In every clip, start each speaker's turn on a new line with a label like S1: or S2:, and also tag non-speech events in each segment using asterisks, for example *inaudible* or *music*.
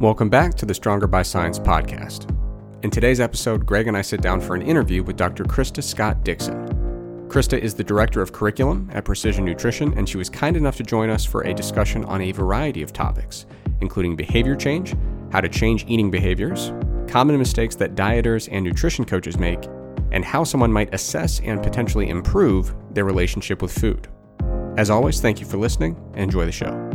S1: Welcome back to the Stronger by Science podcast. In today's episode, Greg and I sit down for an interview with Dr. Krista Scott Dixon. Krista is the Director of Curriculum at Precision Nutrition, and she was kind enough to join us for a discussion on a variety of topics, including behavior change, how to change eating behaviors, common mistakes that dieters and nutrition coaches make, and how someone might assess and potentially improve their relationship with food. As always, thank you for listening and enjoy the show.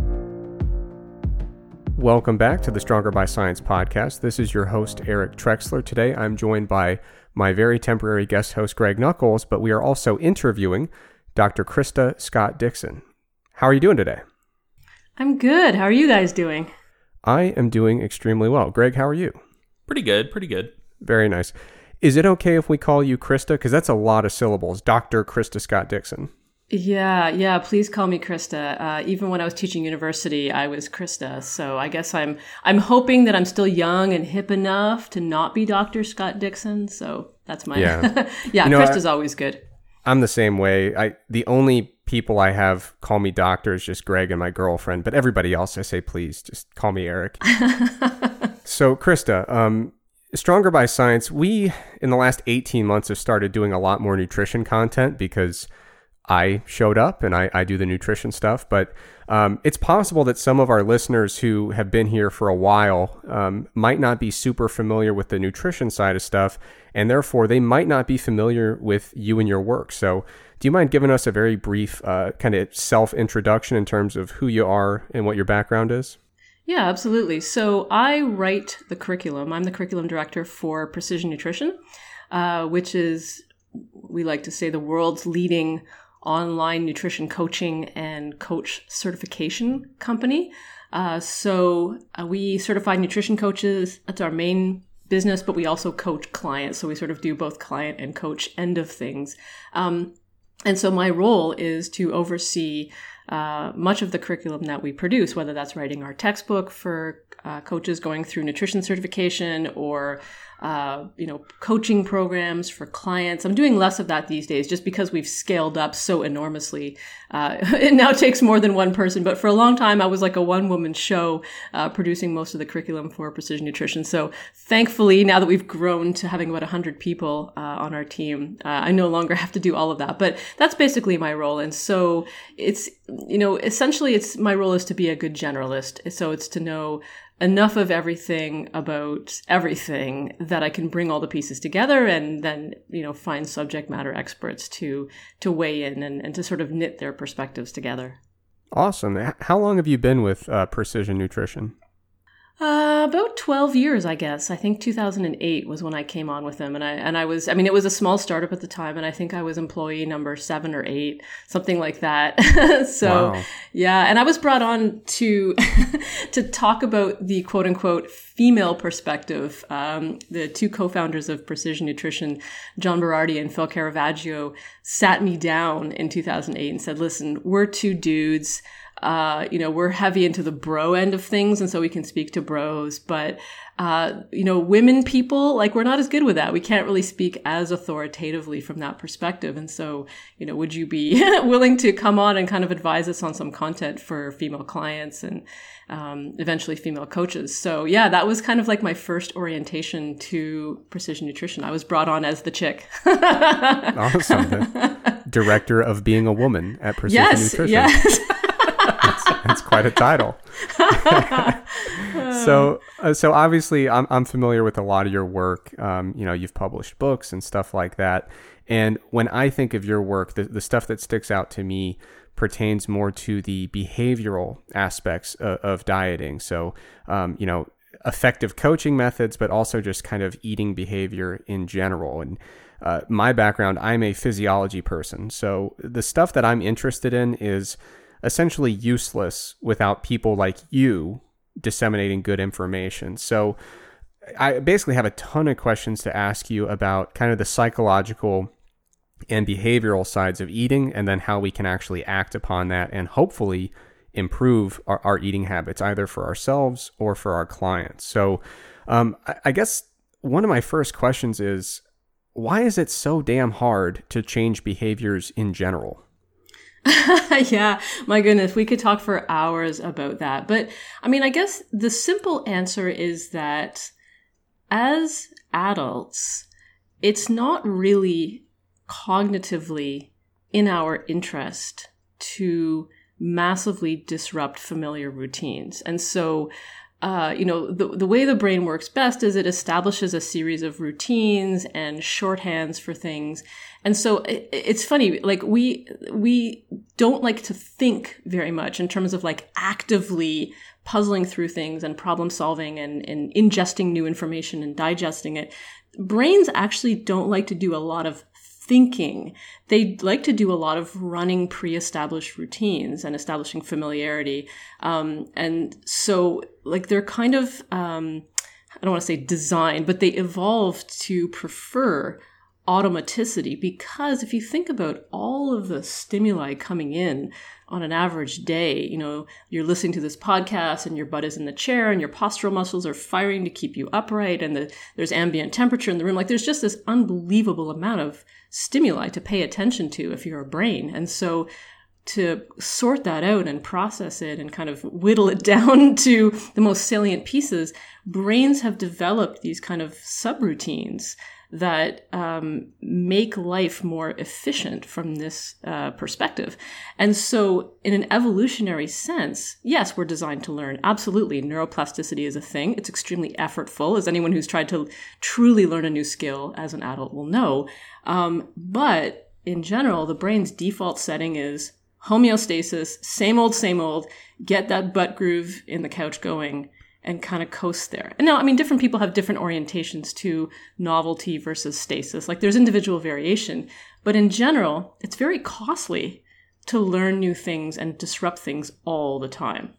S1: Welcome back to the Stronger by Science podcast. This is your host, Eric Trexler. Today I'm joined by my very temporary guest host, Greg Nuckols, but we are also interviewing Dr. Krista Scott Dixon. How are you doing today?
S2: I'm good. How are you guys doing?
S1: I am doing extremely well. Greg, how are you?
S3: Pretty good, pretty good.
S1: Very nice. Is it okay if we call you Krista? Because that's a lot of syllables. Dr. Krista Scott Dixon.
S2: Yeah, yeah. Please call me Krista. Uh, even when I was teaching university, I was Krista. So I guess I'm I'm hoping that I'm still young and hip enough to not be Dr. Scott Dixon. So that's my yeah. *laughs* yeah, you know, Krista's I, always good.
S1: I'm the same way. I the only people I have call me doctor is just Greg and my girlfriend, but everybody else I say please just call me Eric. *laughs* so Krista, um, Stronger by Science, we in the last 18 months have started doing a lot more nutrition content because I showed up and I, I do the nutrition stuff. But um, it's possible that some of our listeners who have been here for a while um, might not be super familiar with the nutrition side of stuff, and therefore they might not be familiar with you and your work. So, do you mind giving us a very brief uh, kind of self introduction in terms of who you are and what your background is?
S2: Yeah, absolutely. So, I write the curriculum. I'm the curriculum director for Precision Nutrition, uh, which is, we like to say, the world's leading online nutrition coaching and coach certification company. Uh, so uh, we certify nutrition coaches. That's our main business, but we also coach clients. So we sort of do both client and coach end of things. Um, and so my role is to oversee uh, much of the curriculum that we produce, whether that's writing our textbook for uh, coaches going through nutrition certification or uh, you know, coaching programs for clients. I'm doing less of that these days just because we've scaled up so enormously. Uh, *laughs* it now takes more than one person, but for a long time, I was like a one woman show uh, producing most of the curriculum for precision nutrition. So thankfully, now that we've grown to having about 100 people uh, on our team, uh, I no longer have to do all of that. But that's basically my role. And so it's, you know, essentially, it's my role is to be a good generalist. So it's to know enough of everything about everything that I can bring all the pieces together and then, you know, find subject matter experts to to weigh in and, and to sort of knit their perspectives together.
S1: Awesome. How long have you been with uh, Precision Nutrition?
S2: Uh, about 12 years, I guess. I think 2008 was when I came on with them. And I, and I was, I mean, it was a small startup at the time. And I think I was employee number seven or eight, something like that. *laughs* so wow. yeah. And I was brought on to, *laughs* to talk about the quote unquote female perspective. Um, the two co-founders of Precision Nutrition, John Berardi and Phil Caravaggio sat me down in 2008 and said, listen, we're two dudes uh, you know, we're heavy into the bro end of things, and so we can speak to bros. But uh, you know, women people like we're not as good with that. We can't really speak as authoritatively from that perspective. And so, you know, would you be *laughs* willing to come on and kind of advise us on some content for female clients and um, eventually female coaches? So yeah, that was kind of like my first orientation to precision nutrition. I was brought on as the chick. *laughs*
S1: awesome. director of being a woman at Precision
S2: yes,
S1: Nutrition.
S2: Yes *laughs*
S1: quite a title. so, uh, so obviously, I'm I'm familiar with a lot of your work. Um, you know, you've published books and stuff like that. And when I think of your work, the, the stuff that sticks out to me pertains more to the behavioral aspects of, of dieting. So, um, you know, effective coaching methods, but also just kind of eating behavior in general. And uh, my background, I'm a physiology person. So the stuff that I'm interested in is essentially useless without people like you disseminating good information. So I basically have a ton of questions to ask you about kind of the psychological and behavioral sides of eating and then how we can actually act upon that and hopefully improve our, our eating habits either for ourselves or for our clients. So um, I, I guess one of my first questions is why is it so damn hard to change behaviors in general? *laughs*
S2: yeah, my goodness, we could talk for hours about that. But I mean, I guess the simple answer is that as adults, it's not really cognitively in our interest to massively disrupt familiar routines. And so uh, you know, the, the way the brain works best is it establishes a series of routines and shorthands for things. And so it, it's funny, like we, we don't like to think very much in terms of like actively puzzling through things and problem solving and, and ingesting new information and digesting it. Brains actually don't like to do a lot of thinking. They like to do a lot of running pre-established routines and establishing familiarity. Um, and so, like, they're kind of, um, I don't want to say designed, but they evolved to prefer automaticity because if you think about all of the stimuli coming in on an average day, you know, you're listening to this podcast and your butt is in the chair and your postural muscles are firing to keep you upright and the, there's ambient temperature in the room. Like there's just this unbelievable amount of stimuli to pay attention to if you're a brain. And so to sort that out and process it and kind of whittle it *laughs* down to the most salient pieces, brains have developed these kind of subroutines that um, make life more efficient from this uh, perspective. And so, in an evolutionary sense, yes, we're designed to learn. Absolutely. Neuroplasticity is a thing. It's extremely effortful, as anyone who's tried to truly learn a new skill as an adult will know. Um, but in general, the brain's default setting is homeostasis, same old, same old, get that butt groove in the couch going and kind of coast there. And now, I mean, different people have different orientations to novelty versus stasis. Like there's individual variation, but in general, it's very costly to learn new things and disrupt things all the time.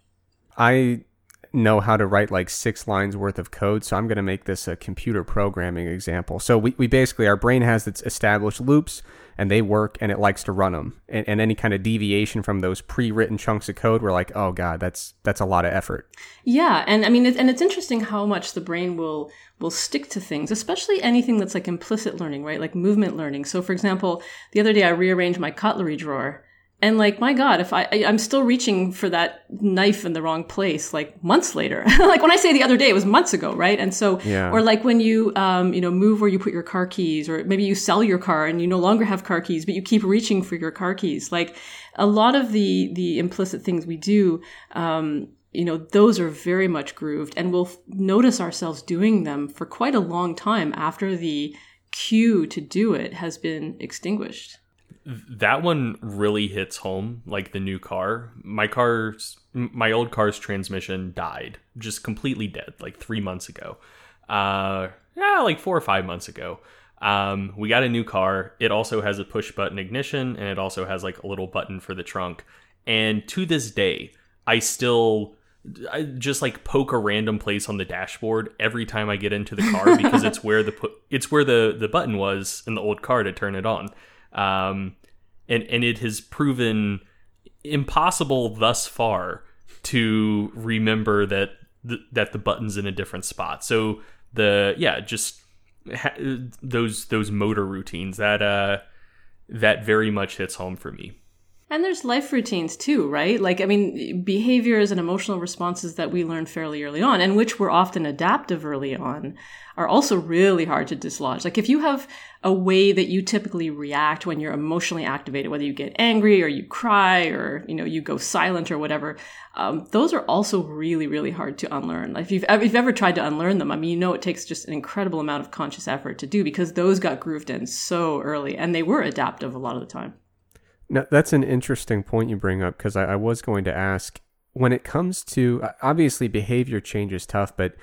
S1: I know how to write like six lines worth of code, so I'm going to make this a computer programming example. So we, we basically, our brain has its established loops and they work and it likes to run them. And, and any kind of deviation from those pre-written chunks of code, we're like, oh god, that's that's a lot of effort.
S2: Yeah, and I mean, and it's interesting how much the brain will will stick to things, especially anything that's like implicit learning, right? Like movement learning. So, for example, the other day I rearranged my cutlery drawer and like, my God, if I, I am still reaching for that knife in the wrong place, like months later. *laughs* like when I say the other day, it was months ago, right? And so, yeah. or like when you, um, you know, move where you put your car keys, or maybe you sell your car and you no longer have car keys, but you keep reaching for your car keys. Like a lot of the the implicit things we do, um, you know, those are very much grooved, and we'll notice ourselves doing them for quite a long time after the cue to do it has been extinguished
S3: that one really hits home like the new car. My car's my old car's transmission died just completely dead like three months ago. Uh yeah like four or five months ago. Um we got a new car. It also has a push button ignition and it also has like a little button for the trunk. And to this day i still I just like poke a random place on the dashboard every time I get into the car *laughs* because it's where the it's where the the button was in the old car to turn it on um, and and it has proven impossible thus far to remember that th- that the button's in a different spot. So the yeah, just ha- those those motor routines that uh that very much hits home for me.
S2: And there's life routines too, right? Like, I mean, behaviors and emotional responses that we learn fairly early on, and which were often adaptive early on, are also really hard to dislodge. Like, if you have a way that you typically react when you're emotionally activated, whether you get angry or you cry or, you know, you go silent or whatever, um, those are also really, really hard to unlearn. Like, if you've, if you've ever tried to unlearn them, I mean, you know, it takes just an incredible amount of conscious effort to do because those got grooved in so early and they were adaptive a lot of the time.
S1: Now, that's an interesting point you bring up because I, I, was going to ask when it comes to obviously behavior change is tough, but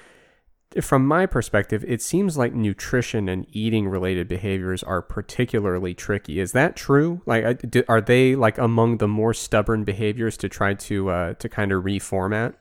S1: from my perspective, it seems like nutrition and eating related behaviors are particularly tricky. Is that true? Like, are they like among the more stubborn behaviors to try to uh, to kind of reformat?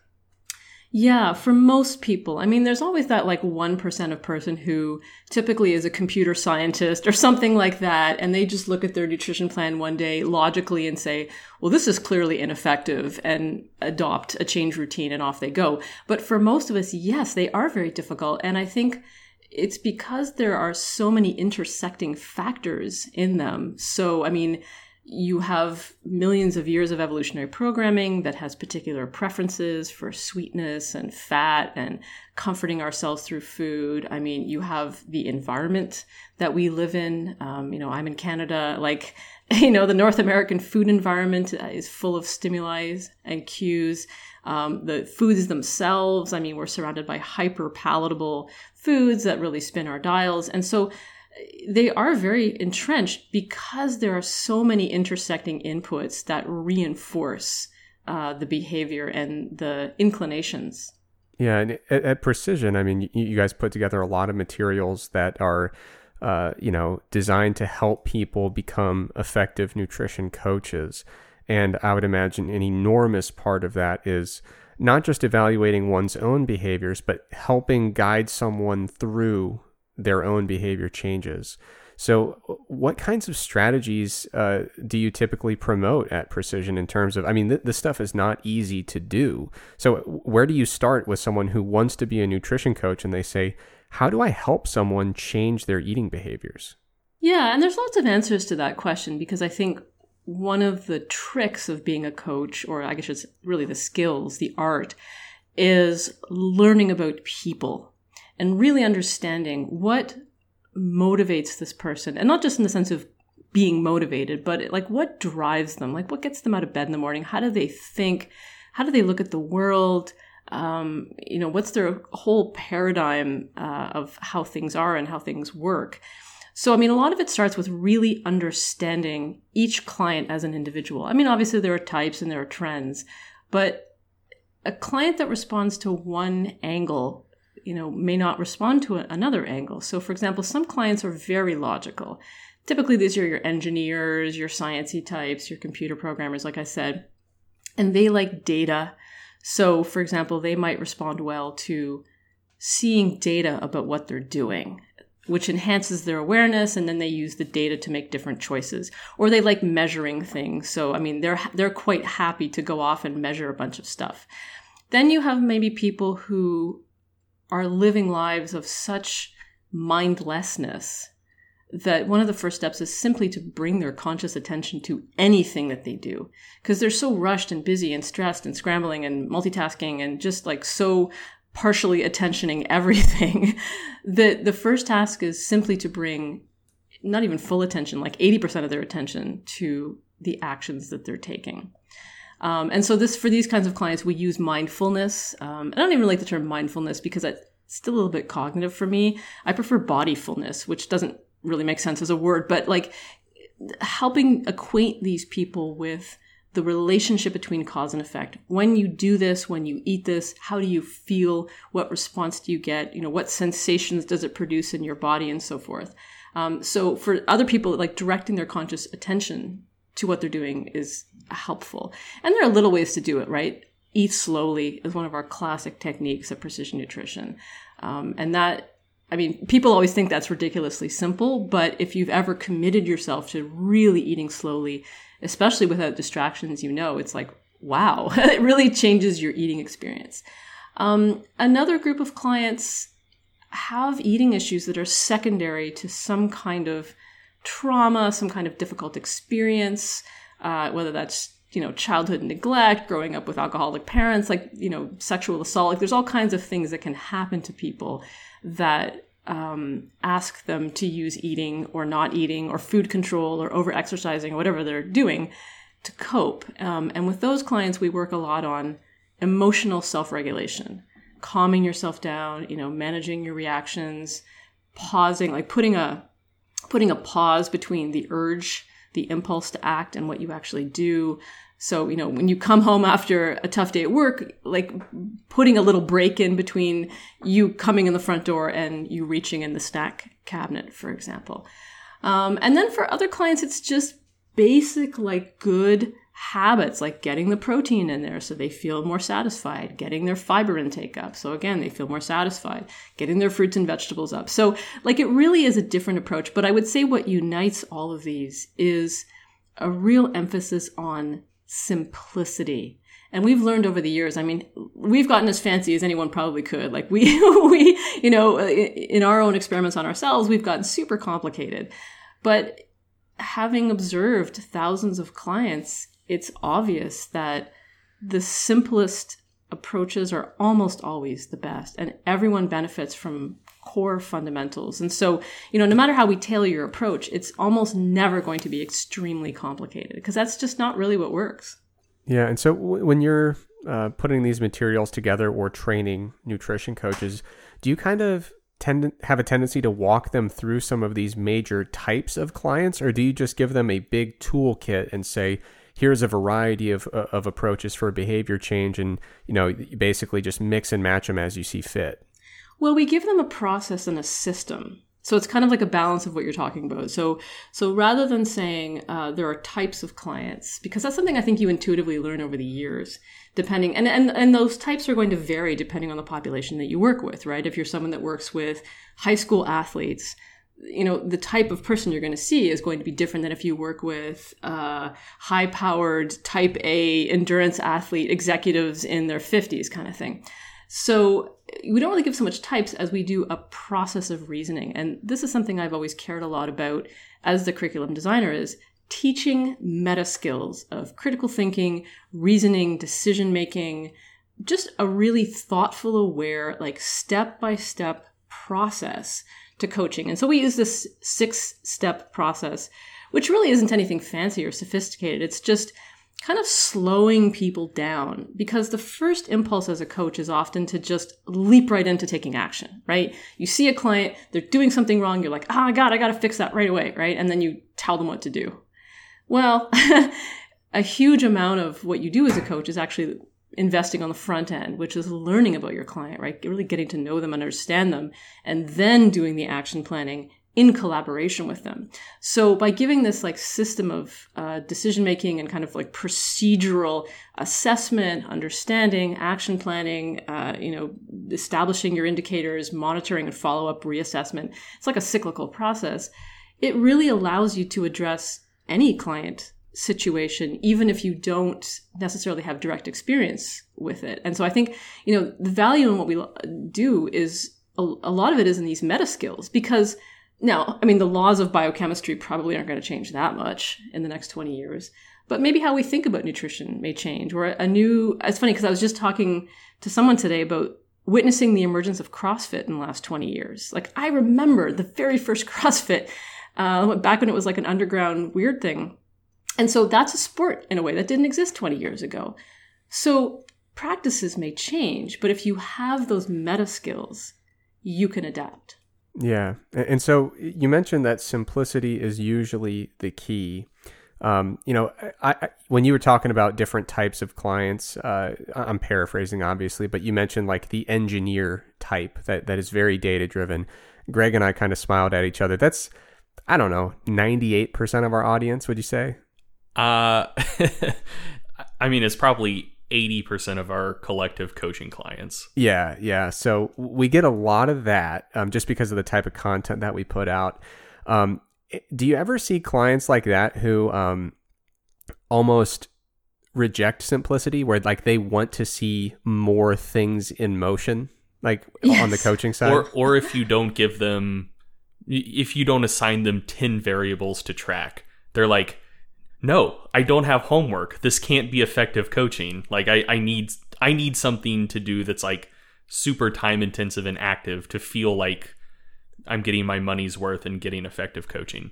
S2: Yeah, for most people. I mean, there's always that like 1% of person who typically is a computer scientist or *laughs* something like that. And they just look at their nutrition plan one day logically and say, well, this is clearly ineffective and adopt a change routine and off they go. But for most of us, yes, they are very difficult. And I think it's because there are so many intersecting factors in them. So, I mean, you have millions of years of evolutionary programming that has particular preferences for sweetness and fat and comforting ourselves through food. I mean, you have the environment that we live in. Um, you know, I'm in Canada. Like, *laughs* you know, the North American food environment is full of stimuli and cues. Um, the foods themselves, I mean, we're surrounded by hyper palatable foods that really spin our dials. And so, they are very entrenched because there are so many intersecting inputs that reinforce uh, the behavior and the inclinations.
S1: Yeah, and at, at Precision, I mean, you, you, guys put together a lot of materials that are, uh, you know, designed to help people become effective nutrition coaches. And I would imagine an enormous part of that is not just evaluating one's own behaviors, but helping guide someone through their own behavior changes. So, what kinds of strategies uh, do you typically promote at Precision in terms of? I mean, th- this stuff is not easy to do. So, where do you start with someone who wants to be a nutrition coach and they say, How do I help someone change their eating behaviors?
S2: Yeah, and there's lots of answers to that question because I think one of the tricks of being a coach, or I guess it's really the skills, the art, is learning about people and really understanding what motivates this person and not just in the sense of being motivated but like what drives them? Like what gets them out of bed in the morning? How do they think? How do they look at the world? Um, you know what's their whole paradigm uh, of how things are and how things work? So i mean a lot of it starts with really understanding each client as an individual. I mean obviously there are types and there are trends but a client that responds to one angle you know, may not respond to another angle. So, for example, some clients are very logical. Typically, these are your engineers, your sciencey types, your computer programmers, like I said, and they like data. So, for example, they might respond well to seeing data about what they're doing, which enhances their awareness, and then they use the data to make different choices. Or they like measuring things. So, I mean, they're they're quite happy to go off and measure a bunch of stuff. Then you have maybe people who are living lives of such mindlessness that one of the first steps is simply to bring their conscious attention to anything that they do. Because they're so rushed and busy and stressed and scrambling and multitasking and just like so partially attentioning *laughs* everything that the first task is simply to bring not even full attention like 80% of their attention to the actions that they're taking um, and so this for these kinds of clients, we use mindfulness. Um, I don't even like the term mindfulness because it's still a little bit cognitive for me. I prefer bodyfulness, which doesn't really make sense as a word, but like helping acquaint these people with the relationship between cause and effect. When you do this, when you eat this, how do you feel? What response do you get? You know, what sensations does it produce in your body and so forth? Um, so for other people, like directing their conscious attention to what they're doing is helpful. And there are little ways to do it, right? Eat slowly is one of our classic techniques of precision nutrition. Um, and that, I mean, people always think that's ridiculously simple, but if you've ever committed yourself to really eating slowly, especially without distractions, you know, it's like, wow, *laughs* it really changes your eating experience. Um, another group of clients have eating issues that are secondary to some kind of trauma, some kind of difficult experience, uh, whether that's you know childhood neglect growing up with alcoholic parents like you know sexual assault like there's all kinds of things that can happen to people that um, ask them to use eating or not eating or food control or over exercising or whatever they're doing to cope. Um, and with those clients we work a lot on emotional self-regulation calming yourself down you know managing your reactions pausing like putting a putting a pause between the urge the impulse to act and what you actually do. So, you know, when you come home after a tough day at work, like putting a little break in between you coming in the front door and you reaching in the snack cabinet, for example. Um, and then for other clients, it's just basic, like good habits like getting the protein in there so they feel more satisfied, getting their fiber intake up. So again, they feel more satisfied, getting their fruits and vegetables up. So like it really is a different approach. But I would say what unites all of these is a real emphasis on simplicity. And we've learned over the years, I mean, we've gotten as fancy as anyone probably could. Like we, *laughs* we, you know, in our own experiments on ourselves, we've gotten super complicated. But having observed thousands of clients, it's obvious that the simplest approaches are almost always the best and everyone benefits from core fundamentals. And so, you know, no matter how we tailor your approach, it's almost never going to be extremely complicated because that's just not really what works.
S1: Yeah. And so w- when you're uh, putting these materials together or training nutrition coaches, do you kind of tend have a tendency to walk them through some of these major types of clients, or do you just give them a big toolkit and say, here's a variety of, uh, of approaches for behavior change and you know basically just mix and match them as you see fit.
S2: Well we give them a process and a system. So it's kind of like a balance of what you're talking about. So so rather than saying uh, there are types of clients because that's something i think you intuitively learn over the years depending and, and and those types are going to vary depending on the population that you work with right? If you're someone that works with high school athletes you know the type of person you're going to see is going to be different than if you work with uh, high powered type a endurance athlete executives in their 50s kind of thing. So we don't really give so much types as we do a process of reasoning and this is something i've always cared a lot about as the curriculum designer is teaching meta skills of critical thinking reasoning decision making just a really thoughtful aware like step by step process to coaching. And so we use this six step process, which really isn't anything fancy or sophisticated. It's just kind of slowing people down because the first impulse as a coach is often to just leap right into taking action, right? You see a client, they're doing something wrong, you're like, oh God, I got to fix that right away, right? And then you tell them what to do. Well, *laughs* a huge amount of what you do as a coach is actually investing on the front end, which is learning about your client, right? Really getting to know them, understand them, and then doing the action planning in collaboration with them. So by giving this like system of uh, decision making and kind of like procedural assessment, understanding, action planning, uh, you know, establishing your indicators, monitoring and follow up reassessment, it's like a cyclical process. It really allows you to address any client situation, even if you don't necessarily have direct experience with it. And so I think, you know, the value in what we do is a, a lot of it is in these meta skills because now, I mean, the laws of biochemistry probably aren't going to change that much in the next 20 years, but maybe how we think about nutrition may change or a new, it's funny because I was just talking to someone today about witnessing the emergence of CrossFit in the last 20 years. Like I remember the very first *laughs* CrossFit, uh, back when it was like an underground weird thing and so that's a sport in a way that didn't exist 20 years ago. So practices may change, but if you have those meta skills, you can adapt.
S1: Yeah. And so you mentioned that simplicity is usually the key. Um, you know, I, I, when you were talking about different types of clients, uh, I'm paraphrasing obviously, but you mentioned like the engineer type that, that is very data driven. Greg and I kind of smiled at each other. That's, I don't know, 98% of our audience, would you say?
S3: Uh, *laughs* I mean, it's probably 80% of our collective coaching clients.
S1: Yeah, yeah. So we get a lot of that um, just because of the type of content that we put out. Um, do you ever see clients like that who um, almost reject simplicity, where like they want to see more things in motion, like yes. on the coaching side?
S3: Or, or if you don't give them, if you don't assign them 10 variables to track, they're like, no, I don't have homework. This can't be effective coaching. Like I, I need I need something to do that's like super time intensive and active to feel like I'm getting my money's worth and getting effective coaching.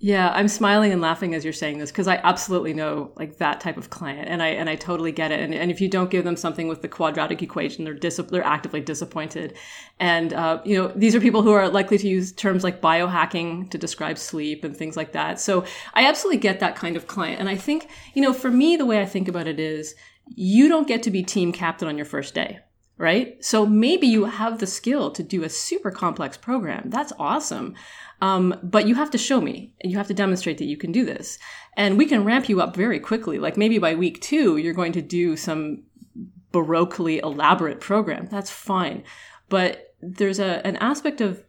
S2: Yeah, I'm smiling and laughing as you're saying this because I absolutely know like that type of client, and I and I totally get it. And, and if you don't give them something with the quadratic equation, they're dis- they're actively disappointed. And uh, you know these are people who are likely to use terms like biohacking to describe sleep and things like that. So I absolutely get that kind of client. And I think you know for me the way I think about it is you don't get to be team captain on your first day right? So maybe you have the skill to do a super complex program. That's awesome. Um, but you have to show me and you have to demonstrate that you can do this. And we can ramp you up very quickly. Like maybe by week two, you're going to do some baroquely elaborate program. That's fine. But there's a, an aspect of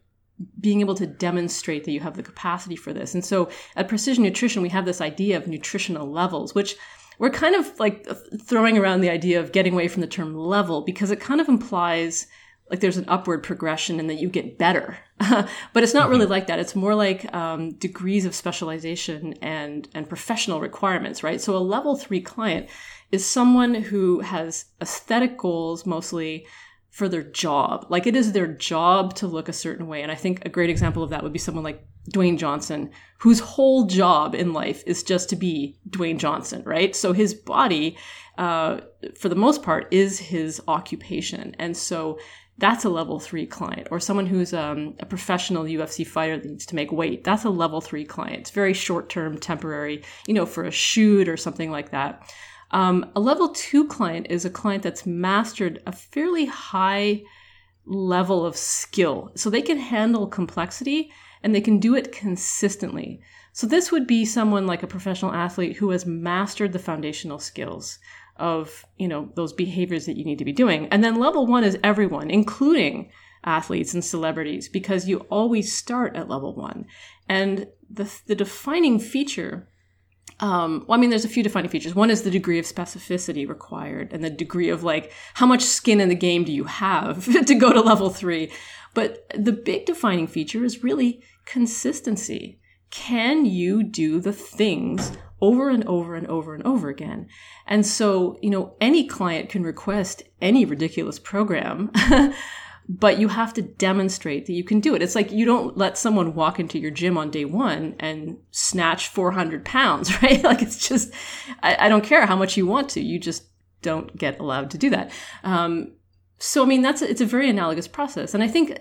S2: being able to demonstrate that you have the capacity for this. And so at Precision Nutrition, we have this idea of nutritional levels, which we're kind of like throwing around the idea of getting away from the term level because it kind of implies like there's an upward progression and that you get better. *laughs* but it's not mm-hmm. really like that. It's more like um, degrees of specialization and and professional requirements, right? So a level three client is someone who has aesthetic goals mostly for their job. Like it is their job to look a certain way. And I think a great example of that would be someone like Dwayne Johnson, whose whole job in life is just to be Dwayne Johnson, right? So his body, uh, for the most part, is his occupation. And so that's a level three client. Or someone who's um, a professional UFC fighter that needs to make weight. That's a level three client. It's very short term, temporary, you know, for a shoot or something like that. Um, a level two client is a client that's mastered a fairly high level of skill. So they can handle complexity and they can do it consistently. So this would be someone like a professional athlete who has mastered the foundational skills of, you know, those behaviors that you need to be doing. And then level one is everyone, including athletes and celebrities, because you always start at level one. And the, the defining feature um, well, I mean, there's a few defining features. One is the degree of specificity required and the degree of like, how much skin in the game do you have *laughs* to go to level three? But the big defining feature is really consistency. Can you do the things over and over and over and over again? And so, you know, any client can request any ridiculous program. *laughs* but you have to demonstrate that you can do it. It's like you don't let someone walk into your gym on day one and snatch 400 pounds, *laughs* right? like it's just, I, I, don't care how much you want to, you just don't get allowed to do that. Um, so, I mean, that's, it's a very analogous process. And I think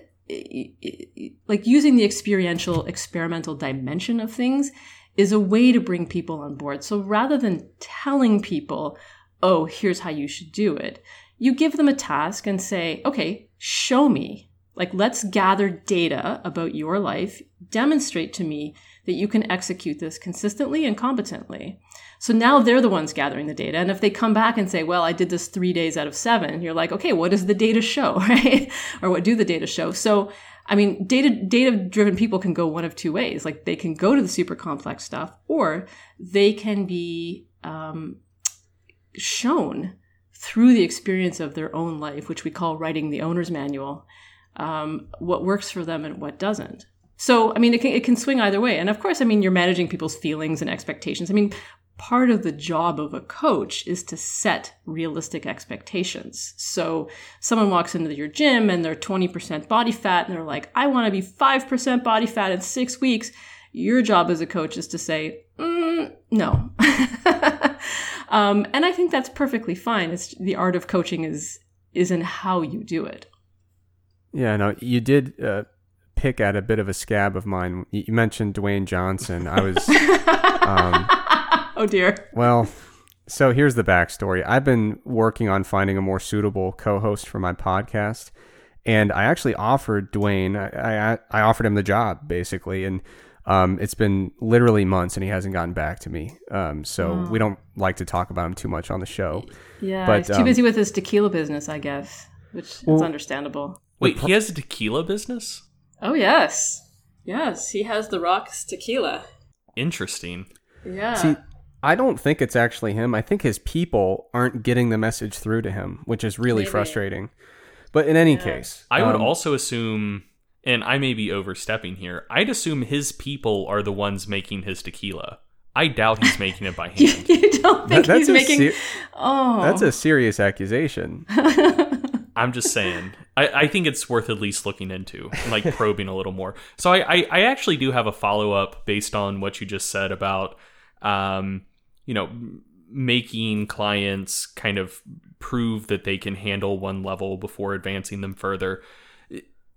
S2: like using the experiential, experimental dimension of things is a way to bring people on board. So rather than telling people, oh, here's how you should do it, you give them a task and say, okay, show me. Like, let's gather data about your life, demonstrate to me that you can execute this consistently and competently. So now they're the ones gathering the data. And if they come back and say, well, I did this three days out of seven, you're like, okay, what does the data show, *laughs* right? or what do the data show? So, I mean, data, data driven people can go one of two ways. Like they can go to the super complex stuff or they can be, um, shown through the experience of their own life, which we call writing the owner's manual, um, what works for them and what doesn't. So, I mean, it can, it can swing either way. And of course, I mean, you're managing people's feelings and expectations. I mean, part of the job of a coach is to set realistic expectations. So, someone walks into your gym and they're 20% body fat and they're like, I want to be 5% body fat in six weeks. Your job as a coach is to say, mm, no. *laughs* Um, and I think that's perfectly fine. It's the art of coaching is is in how you do it.
S1: Yeah, no, you did uh, pick at a bit of a scab of mine. You mentioned Dwayne Johnson. I was. *laughs*
S2: um, oh dear.
S1: Well, so here's the backstory. I've been working on finding a more suitable co-host for my podcast, and I actually offered Dwayne. I I, I offered him the job basically, and um, it's been literally months and he hasn't gotten back to me. Um, so oh. we don't like to talk about him too much on the show.
S2: Yeah, but, he's too um, busy with his tequila business, I guess, which well, is understandable.
S3: Wait, he has a tequila business?
S2: Oh yes, yes, he has the Rocks tequila.
S3: Interesting.
S2: Yeah.
S1: See, I don't think it's actually him. I think his people aren't getting the message through to him, which is really Maybe. frustrating. But in any yeah. case,
S3: I would um, also assume and I may be overstepping here, I'd assume his people are the ones making his tequila. I doubt he's making it by *laughs* hand.
S2: you don't think that, he's making? Ser-
S1: oh, that's a serious accusation. *laughs*
S3: I'm just saying. I, I, think it's worth at least looking into, like *laughs* probing a little more. So I, I, I actually do have a follow up based on what you just said about, um, you know, making clients kind of prove that they can handle one level before advancing them further.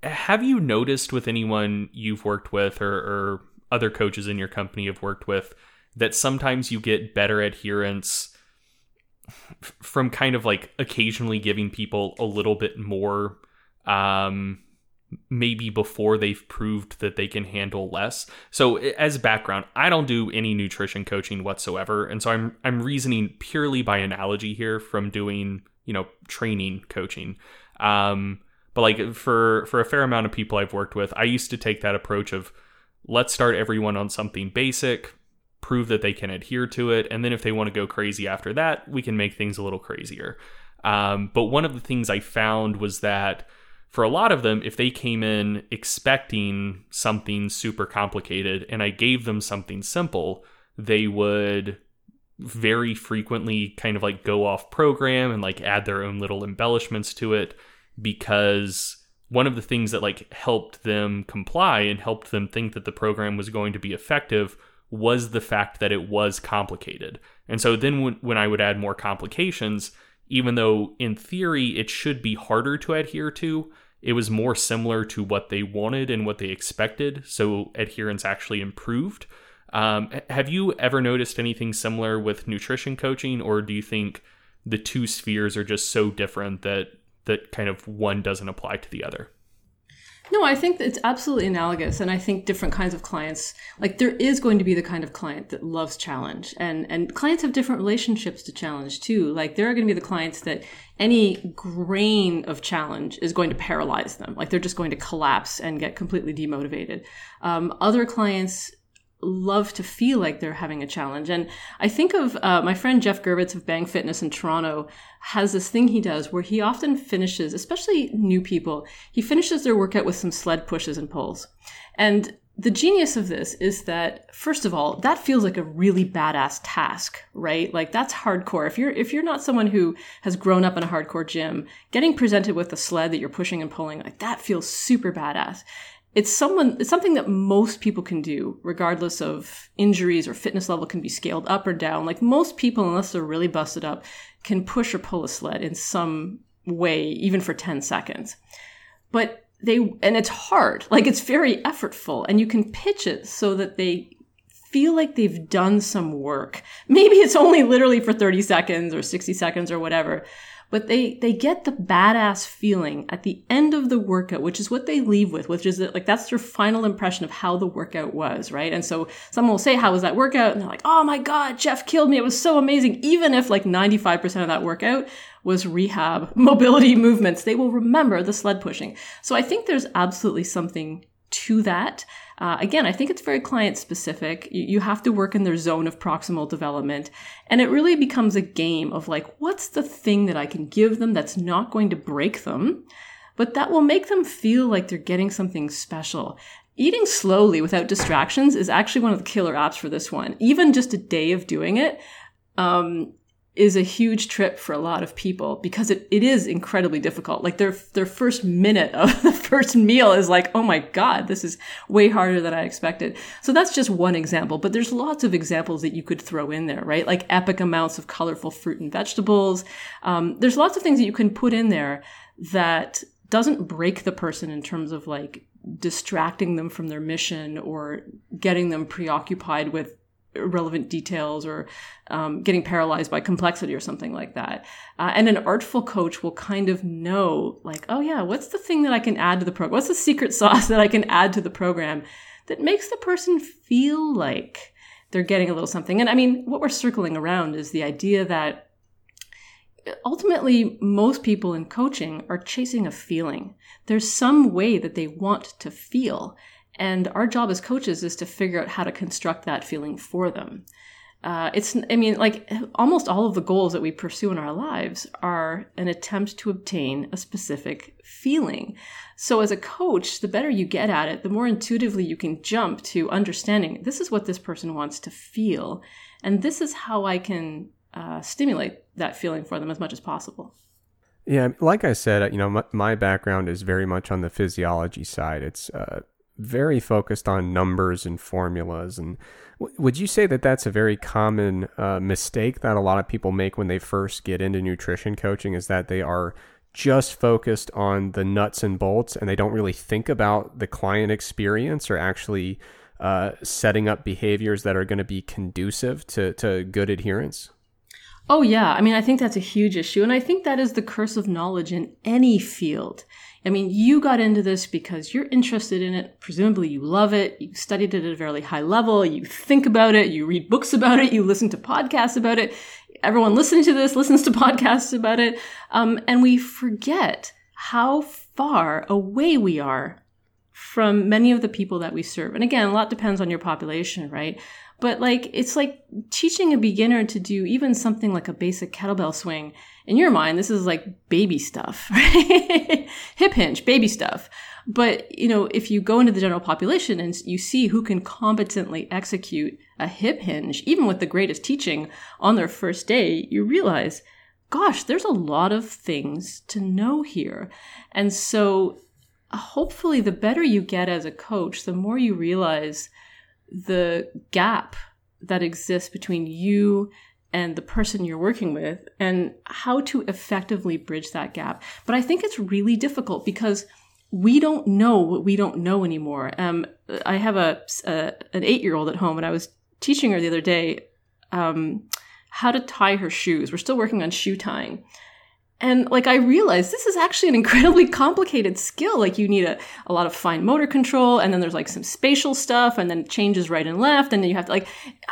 S3: Have you noticed with anyone you've worked with or, or other coaches in your company have worked with that sometimes you get better adherence from kind of like occasionally giving people a little bit more um maybe before they've proved that they can handle less. So as background, I don't do any nutrition coaching whatsoever, and so I'm I'm reasoning purely by analogy here from doing, you know, training coaching. Um but like for for a fair amount of people I've worked with, I used to take that approach of let's start everyone on something basic, prove that they can adhere to it, and then if they want to go crazy after that, we can make things a little crazier. Um, but one of the things I found was that for a lot of them, if they came in expecting something super complicated and I gave them something simple, they would very frequently kind of like go off program and like add their own little embellishments to it because one of the things that like helped them comply and helped them think that the program was going to be effective was the fact that it was complicated. And so then when, when I would add more complications, even though in theory it should be harder to adhere to, it was more similar to what they wanted and what they expected. So adherence actually improved. Um, have you ever noticed anything similar with nutrition coaching, or do you think the two spheres are just so different that that kind of one doesn't apply to the other?
S2: No, I think it's absolutely analogous, and I think different kinds of clients, like there is going to be the kind of client that loves challenge, and and clients have different relationships to challenge too. Like there are going to be the clients that any grain of challenge is going to paralyze them, like they're just going to collapse and get completely demotivated. Um, other clients love to feel like they're having a challenge. And I think of uh, my friend Jeff Gervitz of Bang Fitness in Toronto has this thing he does where he often finishes, especially new people, he finishes their workout with some sled pushes and pulls. And the genius of this is that first of all that feels like a really badass task right like that's hardcore if you're if you're not someone who has grown up in a hardcore gym getting presented with a sled that you're pushing and pulling like that feels super badass it's someone it's something that most people can do regardless of injuries or fitness level can be scaled up or down. Like most people unless they're really busted up can push or pull a sled in some way even for 10 seconds. But they and it's hard. Like it's very effortful and you can pitch it so that they feel like they've done some work. Maybe it's only literally for 30 seconds or 60 seconds or whatever but they they get the badass feeling at the end of the workout which is what they leave with which is that like that's their final impression of how the workout was right? And so someone will say how was that workout? And they're like oh my god jeff killed me. It was so amazing. Even if like 95% of that workout was rehab *laughs* mobility movements they will remember the sled pushing. So i think there's absolutely something to that uh, again, I think it's very client specific. You, you have to work in their zone of proximal development. And it really becomes a game of like, what's the thing that I can give them that's not going to break them, but that will make them feel like they're getting something special. Eating slowly without distractions is actually one of the killer apps for this one. Even just a day of doing it um, is a huge trip for a lot of people because it, it is incredibly difficult. Like their their first minute of *laughs* the first meal is like, oh my god, this is way harder than I expected. So that's just one example, but there's lots of examples that you could throw in there, right? Like epic amounts of colorful fruit and vegetables. Um, there's lots of things that you can put in there that doesn't break the person in terms of like distracting them from their mission or getting them preoccupied with irrelevant details or um, getting paralyzed by complexity or something like that. Uh, and an artful coach will kind of know, like, oh yeah, what's the thing that I can add to the program? What's the secret *laughs* sauce that I can add to the program that makes the person feel like they're getting a little something? And I mean, what we're circling around is the idea that ultimately most people in coaching are chasing a feeling. There's some way that they want to feel. And our job as coaches is to figure out how to construct that feeling for them. Uh, it's, I mean, like almost all of the goals that we pursue in our lives are an attempt to obtain a specific feeling. So, as a coach, the better you get at it, the more intuitively you can jump to understanding this is what this person wants to feel, and this is how I can uh, stimulate that feeling for them as much as possible.
S1: Yeah, like I said, you know, my, my background is very much on the physiology side. It's uh, very focused on numbers and formulas. And w- would you say that that's a very common uh, mistake that a lot of people make when they first get into nutrition coaching? Is that they are just focused on the nuts and bolts and they don't really think about the client experience or actually uh, setting up behaviors that are going to be conducive to, to good adherence?
S2: Oh, yeah. I mean, I think that's a huge issue. And I think that is the curse of knowledge in any field. I mean, you got into this because you're interested in it. Presumably, you love it. You studied it at a very high level. You think about it. You read books about it. You listen to podcasts about it. Everyone listening to this listens to *laughs* podcasts about it. Um, and we forget how far away we are from many of the people that we serve. And again, a lot depends on your population, right? But like, it's like teaching a beginner to do even something like a basic kettlebell swing in your mind, this is like baby stuff, *laughs* right? Hip hinge, baby stuff. But, you know, if you go into the general population and you see who can competently execute a hip hinge, even with the greatest teaching on their first day, you realize, gosh, there's a lot of things to know here. And so hopefully the better you get as a coach, the more you realize the gap that exists between you and the person you're working with and how to effectively bridge that gap. But I think it's really difficult because we don't know what we don't know anymore. Um, I have a, a an eight year old at home, and I was teaching her the other day um, how to tie her shoes. We're still working on shoe tying, and like I realized this is actually an incredibly *laughs* complicated skill. Like you need a, a lot of fine motor control, and then there's like some spatial stuff, and then changes right and left, and then you have to like.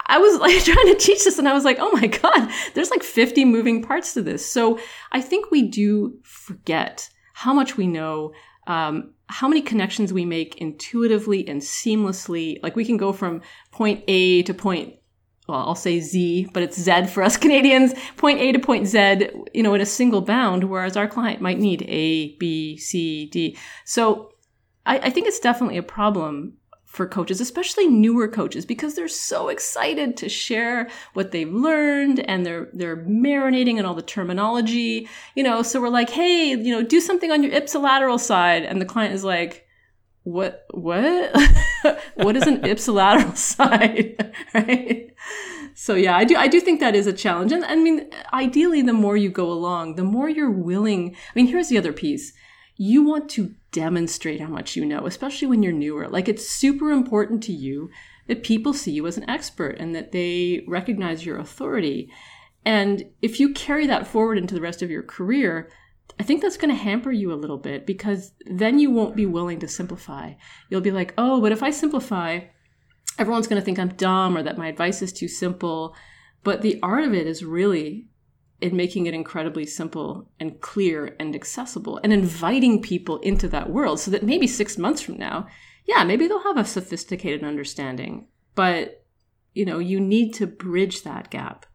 S2: I was *laughs* like trying to teach this, and I was like, oh my god, there's like 50 moving parts to this. So I think we do forget how much we know um, how many connections we make intuitively and seamlessly. Like we can go from point A to point, well, I'll say Z, but it's Z for us *laughs* Canadians, point A to point Z, you know, in a single bound, whereas our client might need A, B, C, D. So I, I think it's definitely a problem for coaches, especially newer coaches, because they're so excited to share what they've learned and they're they're marinating in all the terminology. You know, so we're like, hey, you know, do something on your ipsilateral side, and the client is like, what what *laughs* what is an ipsilateral *laughs* side, *laughs* right? So yeah, I do I do think that is a challenge, and I mean, ideally, the more you go along, the more you're willing. I mean, here's the other piece you want to demonstrate how much you know, especially when you're newer. Like it's super important to you that people see you as an expert and that they recognize your authority. And if you carry that forward into the rest of your career, I think that's going to hamper you a little bit because then you won't be willing to simplify. You'll be like, oh, but if I simplify, everyone's going to think I'm dumb or that my advice is too simple. But the art of it is really in making it incredibly simple and clear and accessible and inviting people into that world so that maybe six months from now, yeah, maybe they'll have a sophisticated understanding. But, you know, you need to bridge that gap.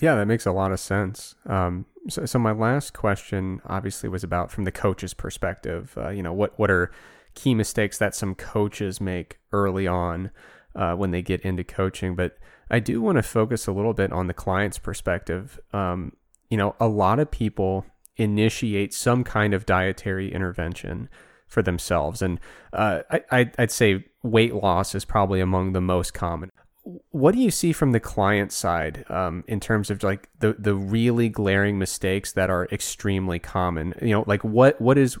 S1: Yeah, that makes a lot of sense. Um, so, so, my last question obviously was about from the coach's perspective. Uh, you know, what what are key mistakes that some coaches make early on uh, when they get into coaching? But I do want to focus a little bit on the client's perspective. Um, you know, a lot of people initiate some kind of dietary intervention for themselves. And uh, I, I'd say weight loss is probably among the most common. What do you see from the client side um, in terms of like the, the really glaring mistakes that are extremely common? You know, like what what is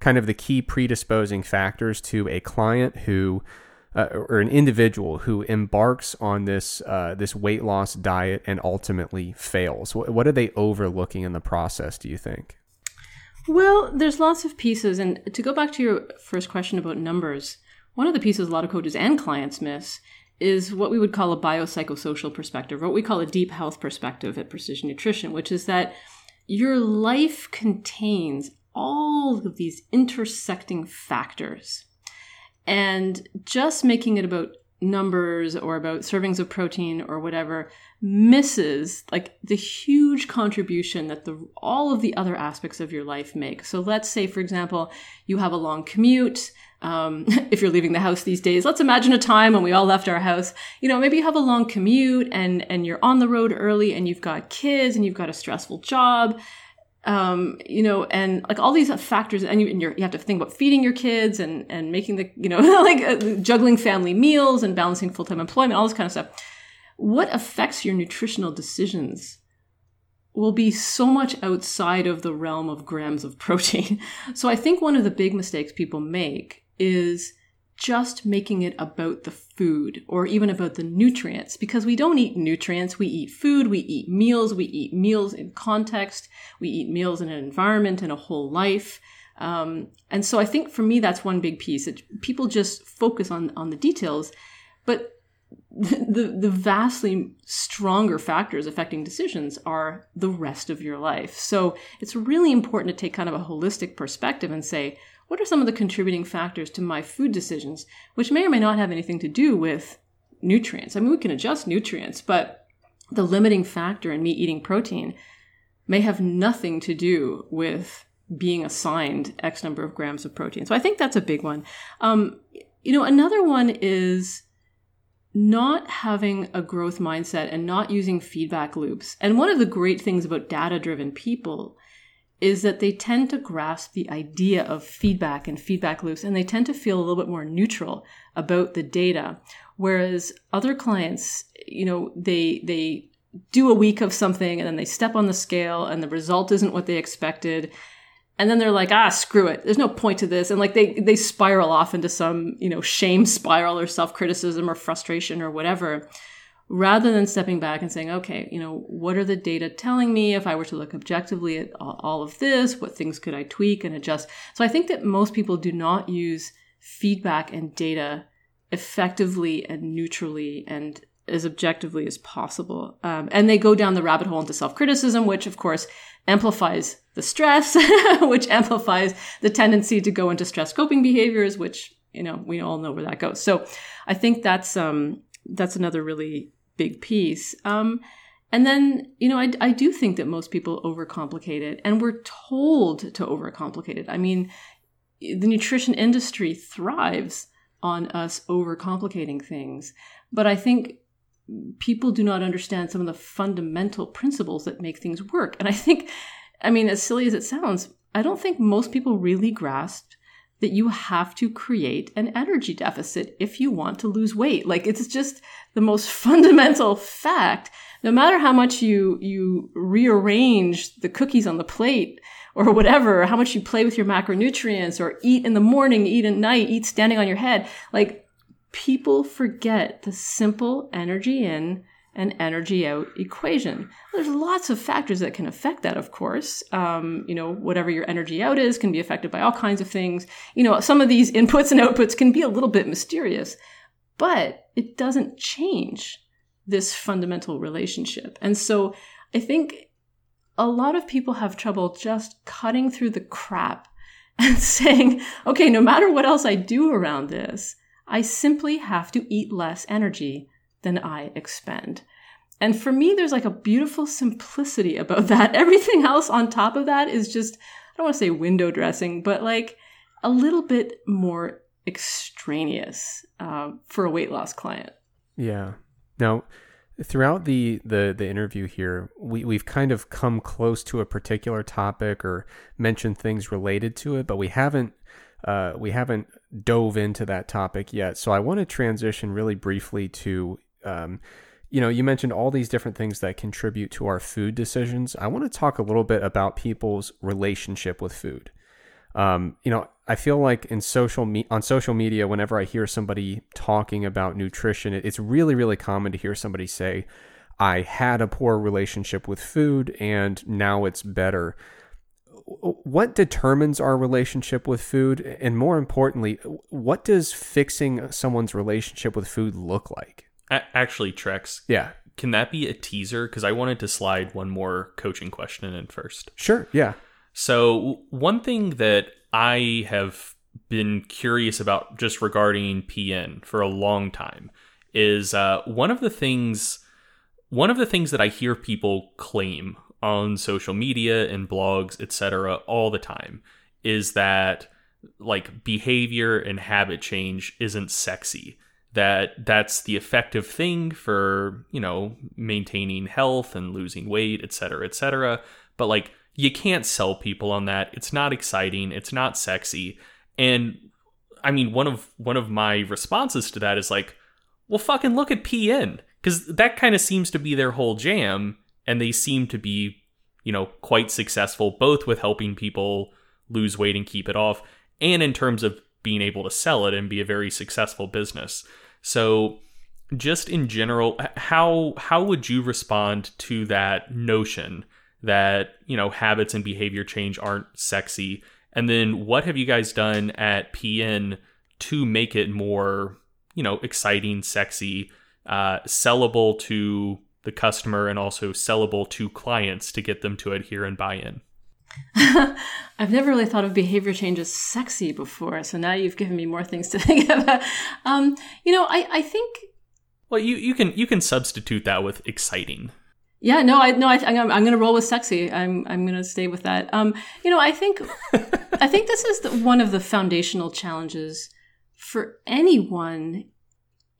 S1: kind of the key predisposing factors to a client who uh, or an individual who embarks on this uh, this weight loss diet and ultimately fails? What, what are they overlooking in the process? Do you think?
S2: Well, there's lots of pieces, and to go back to your first question about numbers, one of the pieces a lot of coaches and clients miss is what we would call a biopsychosocial perspective, what we call a deep health perspective at Precision Nutrition, which is that your life contains all of these intersecting factors and just making it about numbers or about servings of protein or whatever misses like the huge contribution that the all of the other aspects of your life make. So let's say, for example, you have a long commute. Um, *laughs* if you're leaving the house these days, let's imagine a time when we all left our house. You know, maybe you have a long commute and and you're on the road early and you've got kids and you've got a stressful job um, you know, and like all these factors, and you, and you have to think about feeding your kids and and making the you know *laughs* like uh, juggling family meals and balancing full time employment, all this kind of stuff. What affects your nutritional decisions will be so much outside of the realm of grams of protein. *laughs* So I think one of the big mistakes people make is just making it about the food or even about the nutrients because we don't eat nutrients. We eat food, we eat meals, we eat meals in context, we eat meals in an environment and a whole life. Um, and so I think for me, that's one big piece. It, people just focus on, on the details, but *laughs* the, the vastly stronger factors affecting decisions are the rest of your life. So it's really important to take kind of a holistic perspective and say, what are some of the contributing factors to my food decisions, which may or may not have anything to do with nutrients? I mean, we can adjust nutrients, but the limiting factor in me eating protein may have nothing to do with being assigned X number of grams of protein. So I think that's a big one. Um, you know, another one is not having a growth mindset and not using feedback loops. And one of the great things about data driven people is that they tend to grasp the idea of feedback and feedback loops and they tend to feel a little bit more neutral about the data. Whereas other clients you know they they do a week of something and then they step on the scale and the result isn't what they expected and then they're like ah screw it. There's no point to this. And like they they spiral off into some you know shame spiral or self-criticism or frustration or whatever rather than stepping back and saying okay you know what are the data telling me if i were to look objectively at all of this what things could i tweak and adjust so i think that most people do not use feedback and data effectively and neutrally and as objectively as possible. Um, and they go down the rabbit hole into self criticism, which of course amplifies the stress, *laughs* which amplifies the tendency to go into stress coping behaviors, which, you know, we all know where that goes. So I think that's, um, that's another really big piece. Um, and then, you know, I, I do think that most people overcomplicate it and we're told to overcomplicate it. I mean, the nutrition industry thrives on us overcomplicating things. But I think people do not understand some of the fundamental principles that make things work. And I think, I mean, as silly as it sounds, I don't think most people really grasped that you have to create an energy deficit if you want to lose weight. Like it's just the most *laughs* fundamental fact. No matter how much you, you rearrange the cookies on the plate or whatever, how much you play with your macronutrients or eat in the morning, eat at night, eat standing on your head, like people forget the simple energy in and energy out equation. There's lots of factors that can affect that, of course. Um, you know, whatever your energy out is can be affected by all kinds of things. You know, some of these *laughs* inputs and outputs can be a little bit mysterious, but it doesn't change this fundamental relationship. And so I think a lot of people have trouble just cutting through the crap *laughs* and saying, okay, no matter what else I do around this, I simply have to eat less energy than I expend. And for me, there's like a beautiful simplicity about *laughs* that. Everything else on top of that is just, I don't want to say window dressing, but like a little bit more extraneous uh, for a weight loss client.
S1: Yeah. Now, throughout the, the, the interview here, we, we've kind of come close to a particular topic or mentioned things related to it, but we haven't uh, we haven't dove into that topic yet. So I want to transition really briefly to, um, you know, you mentioned all these different things that contribute to our food decisions. I want to talk a little bit about people's relationship with food. Um, you know, I feel like in social me- on social media, whenever I hear somebody talking about nutrition, it's really, really common to hear somebody say, I had a poor relationship with food and now it's better what determines our relationship with food and more importantly what does fixing someone's relationship with food look like
S3: a- actually trex
S1: yeah
S3: can that be a teaser because i wanted to slide one more coaching question in first
S1: sure yeah
S3: so one thing that i have been curious about just regarding pn for a long time is uh, one of the things one of the things that i hear people claim on social media and blogs, etc., all the time is that like behavior and habit change isn't sexy. That that's the effective thing for, you know, maintaining health and losing weight, etc., etc. But like you can't sell people on that. It's not exciting, it's not sexy. And I mean, one of one of my responses to that is like, well fucking look at PN cuz that kind of seems to be their whole jam and they seem to be, you know, quite successful both with helping people lose weight and keep it off and in terms of being able to sell it and be a very successful business. So, just in general, how how would you respond to that notion that, you know, habits and behavior change aren't sexy? And then what have you guys done at PN to make it more, you know, exciting, sexy, uh, sellable to the customer and also sellable to clients to get them to adhere and buy in? *laughs*
S2: I've never really thought of behavior change as sexy before, so now you've given me more things to *laughs* think about. Um, you know, I, I think.
S3: Well, you, you can you can substitute that with exciting.
S2: Yeah, no, I no, I, I'm, I'm going to roll with sexy. I'm I'm going to stay with that. Um, you know, I think *laughs* I think this is the, one of the foundational challenges for anyone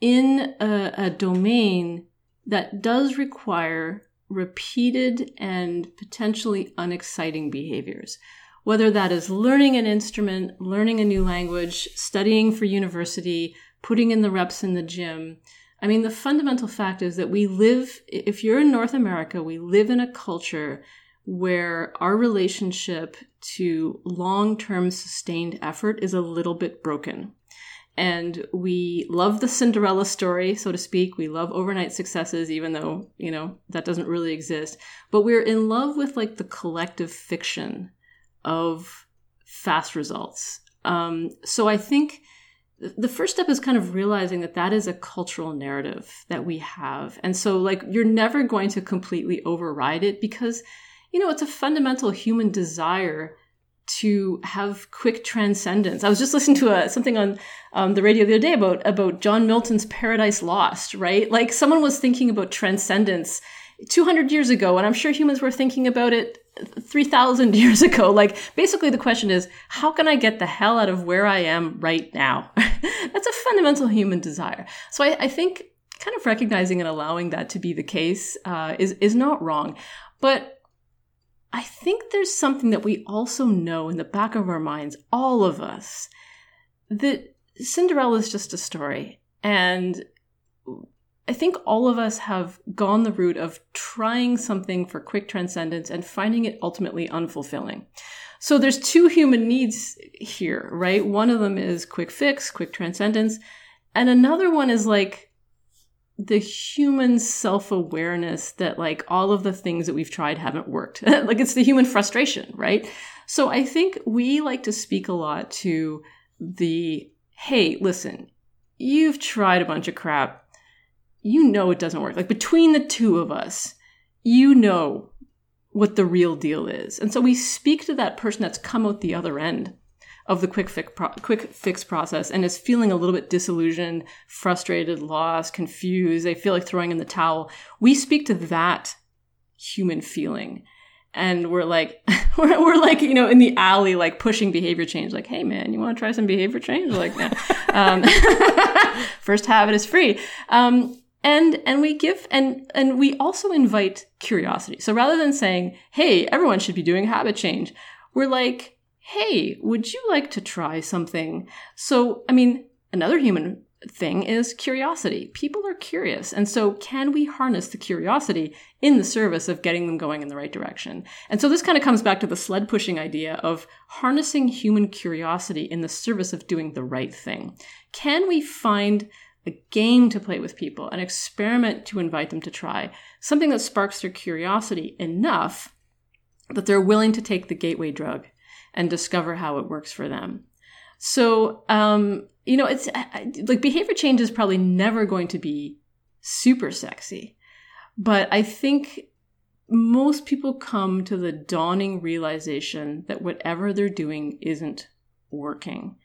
S2: in a, a domain that does require repeated and potentially unexciting behaviors. Whether that is learning an instrument, learning a new language, studying for university, putting in the reps in the gym, I mean, the fundamental fact is that we live, if you're in North America, we live in a culture where our relationship to long term sustained effort is a little bit broken. And we love the Cinderella story, so to speak. We love overnight successes, even though, you know, that doesn't really exist. But we're in love with like the collective fiction of fast results. Um, so I think the first step is kind of realizing that that is a cultural narrative that we have. And so, like, you're never going to completely override it because, you know, it's a fundamental human desire to have quick transcendence. I was just listening to a, something on um, the radio the other day about about John Milton's Paradise Lost, right? Like someone was thinking about transcendence 200 years ago, and I'm sure humans were thinking about it 3,000 *laughs* years ago. Like, basically, the question is, how can I get the hell out of where I am right now? *laughs* That's a fundamental human desire. So I, I, think kind of recognizing and allowing that to be the case uh, is, is not wrong. But I think there's something that we also know in the back of our minds, all of us, that Cinderella is just a story. And I think all of us have gone the route of trying something for quick transcendence and finding it ultimately unfulfilling. So there's two human needs here, right? One of them is quick fix, quick transcendence, and another one is like the human self-awareness that like all of the things that we've tried haven't worked. *laughs* like it's the human frustration, right? So I think we like to speak a lot to the hey, listen, you've tried a bunch of crap you know it doesn't work. Like between the two of us, you know what the real deal is. And so we speak to that person that's come out the other end of the quick fix, pro- quick fix process and is feeling a little bit disillusioned, frustrated, lost, confused. They feel like throwing in the towel. We speak to that human feeling. And we're like, *laughs* we're, we're like, you know, in the alley, like pushing behavior change. Like, hey, man, you want to try some behavior change? Like, yeah. Um, *laughs* first habit is free. Um, and and we give and and we also invite curiosity so rather than saying hey everyone should be doing habit change we're like hey would you like to try something? So i mean another human thing is curiosity. People are curious. And so can we harness the curiosity in the service of getting them going in the right direction? And so this kind of comes back to the sled pushing idea of harnessing human curiosity in the service of doing the right thing. Can we find a game to play with people, an experiment to invite them to try, something that sparks their curiosity enough that they're willing to take the gateway drug and discover how it works for them. So, um, you know, it's like behavior change is probably never going to be super sexy, but I think most people come to the dawning realization that whatever they're doing isn't working.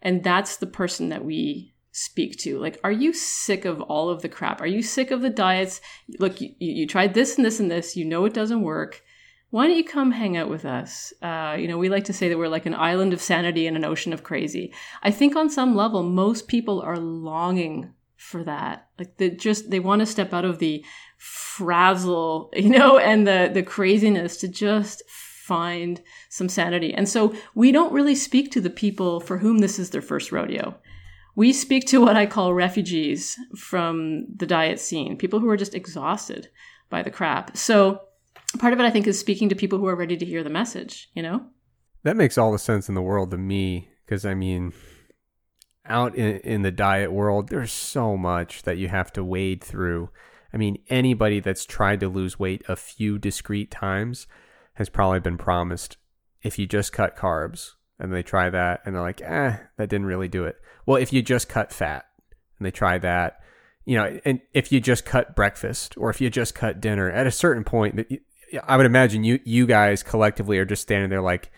S2: And that's the person that we speak to. Like are you sick of all of the crap? Are you sick of the diets? Look you, you tried this and this and this. You know it doesn't work why don't you come hang out with us? Uh, you know we like to say that we're like an island of sanity and an ocean of crazy. I think on some level most people are longing for that. Like they just they want to step out of the frazzle *laughs* you know and the the craziness to just find some sanity. And so we don't really speak to the people for whom this is their first rodeo. We speak to what I call refugees from the diet scene, people who are just exhausted by the crap. So part of it, I think, is speaking to people who are ready to hear the message, you know?
S1: That makes all the sense in the world to me. Because, I mean, out in, in the diet world, there's so much that you have to wade through. I mean, anybody that's tried to lose weight a few discrete times has probably been promised if you just cut carbs and they try that and they're like, eh, that didn't really do it. Well, if you just cut fat and they try that, you know, and if you just cut breakfast or if you just cut dinner, at a certain point, I would imagine you you guys collectively are just standing there like,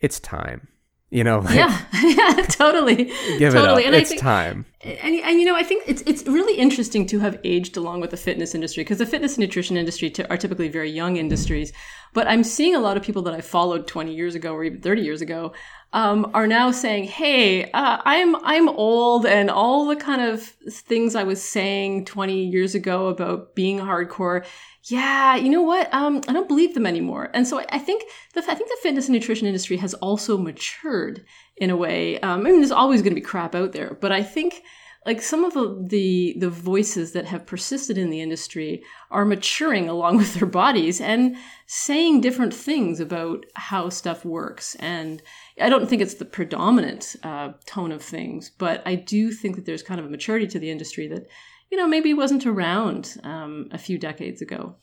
S1: it's time. You know, *laughs* like,
S2: yeah, *laughs* yeah, totally,
S1: give
S2: totally.
S1: it up.
S2: And
S1: it's
S2: think-
S1: time.
S2: and, and you know, I think it's it's really interesting to have aged along with the fitness industry because the fitness and nutrition industry t- are typically very young industries. But I'm seeing a lot of people that I followed 20 years ago or even 30 years ago um, are now saying, "Hey, uh, I'm I'm old, and all the kind of things I was saying 20 years ago about being hardcore." Yeah, you know what? Um, I don't believe them anymore, and so I, I think the I think the fitness and nutrition industry has also matured in a way. Um, I mean, there's always going to be crap out there, but I think like some of the, the the voices that have persisted in the industry are maturing along *laughs* with their bodies and saying different things about how stuff works. And I don't think it's the predominant uh, tone of things, but I do think that there's kind of a maturity to the industry that you know maybe wasn't around um, a few decades ago.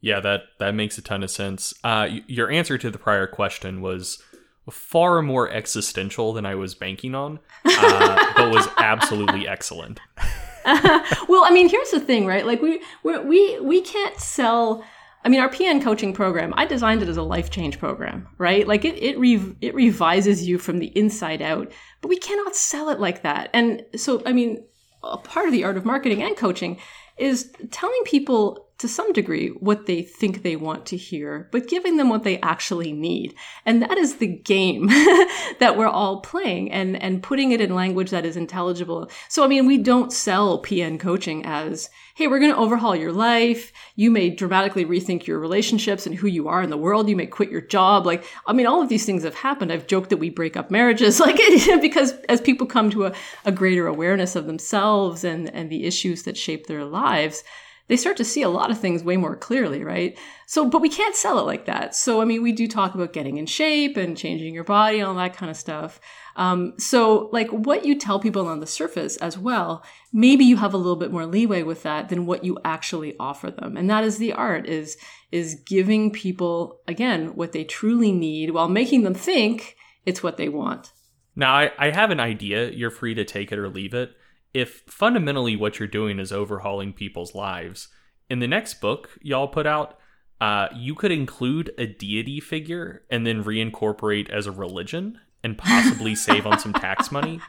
S3: Yeah, that that makes a ton of sense. Uh, your answer to the prior question was far more existential than I was banking on, uh, *laughs* but was absolutely excellent. *laughs*
S2: well, I mean, here's the thing, right? Like we we we we can't sell. I mean, our PN coaching program, I designed it as a life change program, right? Like it it re, it revises you from the inside out, but we cannot sell it like that. And so, I mean, a part of the art of marketing and coaching is telling people to some degree what they think they want to hear, but giving them what they actually need. And that is the game *laughs* that we're all playing and, and putting it in language that is intelligible. So, I mean, we don't sell PN coaching as, hey, we're going to overhaul your life. You may dramatically rethink your relationships and who you are in the world. You may quit your job. Like, I mean, all of these things have happened. I've joked that we break up marriages, *laughs* like, *laughs* because as people come to a, a greater awareness of themselves and, and the issues that shape their lives, they start to see a lot of things way more clearly, right? So, but we can't sell it like that. So, I mean, we do talk about getting in shape and changing your body, and all that kind of stuff. Um, so, like what you tell people on the surface as well, maybe you have a little bit more leeway with that than what you actually offer them. And that is the art is, is giving people, again, what they truly need while making them think it's what they want.
S3: Now, I, I have an idea. You're free to take it or leave it. If fundamentally what you're doing is overhauling people's lives, in the next book y'all put out, uh, you could include a deity figure and then reincorporate as a religion and possibly *laughs* save on some tax money.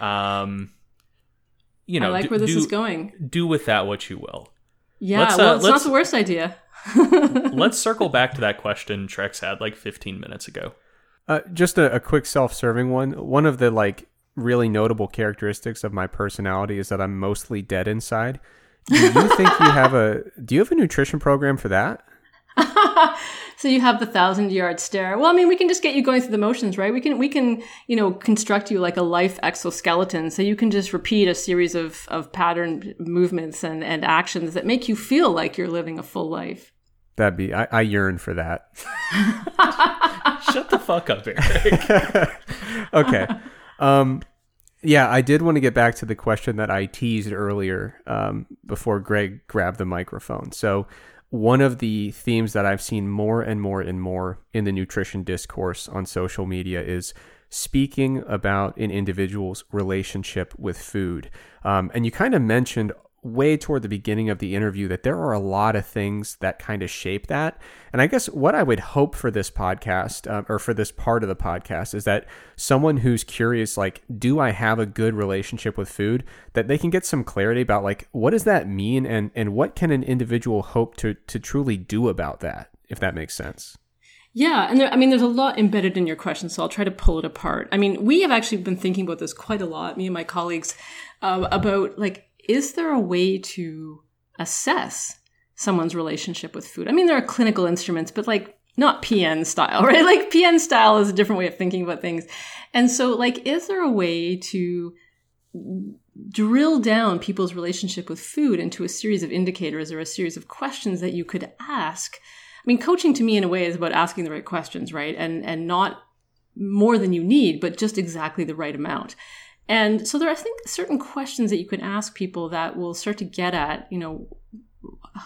S3: Um, you know,
S2: I like
S3: do-
S2: where this
S3: do,
S2: is going.
S3: Do with that what you will.
S2: Yeah,
S3: Let's, uh,
S2: well, it's not
S3: let's-
S2: the worst idea. *laughs*
S3: Let's circle back to that question Trex had like 15 minutes ago.
S1: Uh, just a, a quick self-serving one. One of the like really notable characteristics of my personality is that I'm mostly dead inside. Do you think you have a *laughs* Do you have a nutrition program for that? *laughs*
S2: so you have the thousand yard stare. Well, I mean, we can just get you going through the motions, right? We can, we can, you know, construct you like a life exoskeleton. So you can just repeat a series of, of pattern movements and, and actions that make you feel like you're living a full life.
S1: That'd be. I, I yearn for that. *laughs*
S3: Shut the fuck up, Eric.
S1: okay. Um, yeah, I did want to get back to the question that I teased earlier um, before Greg grabbed the microphone. So, one of the themes that I've seen more and more and more in the nutrition discourse on social media is speaking about an individual's relationship with food. Um, and you kind of mentioned way toward the beginning of the interview that there are a lot of things that kind of shape that. And I guess what I would hope for this podcast uh, or for this part of the podcast is that someone who's curious, like, do I have a good relationship with food, that they can get some clarity about, like, what does that mean and, and what can an individual hope to, to truly do about that, if that makes sense.
S2: Yeah, and there, I mean, there's a lot embedded in your question, so I'll try to pull it apart. I mean, we have actually been thinking about this quite a lot, me and my colleagues, uh, about like, is there a way to assess someone's relationship with food? I mean, there are clinical instruments, but like not PN style, *laughs* right? Like PN style is a different way of thinking about things. And so, like, is there a way to drill down people's relationship with food into a series of indicators or a series of questions that you could ask? I mean, coaching to me in a way is about asking the right questions, right? And and not more than you need, but just exactly the right amount. And so there are, I think, certain questions that you can ask people that will start to get at, you know,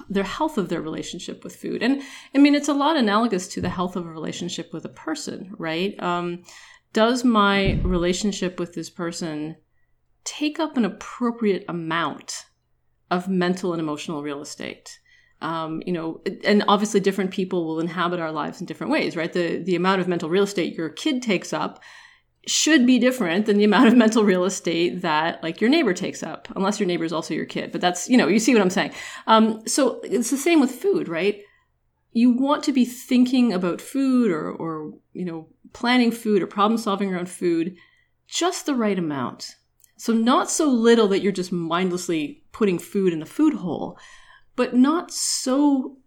S2: their health of their relationship with food. And I mean, it's a lot analogous to the health of a relationship with a person, right? Um, does my relationship with this person take up an appropriate amount of mental and emotional real estate? Um, you know, and obviously different people will inhabit our lives in different ways, right? The the amount of mental real estate your kid takes up should be different than the amount of mental real estate that like your neighbor takes up, unless your neighbor is also your kid. But that's, you know, you see what I'm saying. Um, so it's the same with food, right? You want to be thinking about food or, or, you know, planning food or problem solving around food just the right amount. So not so little that you're just mindlessly putting food in the food hole, but not so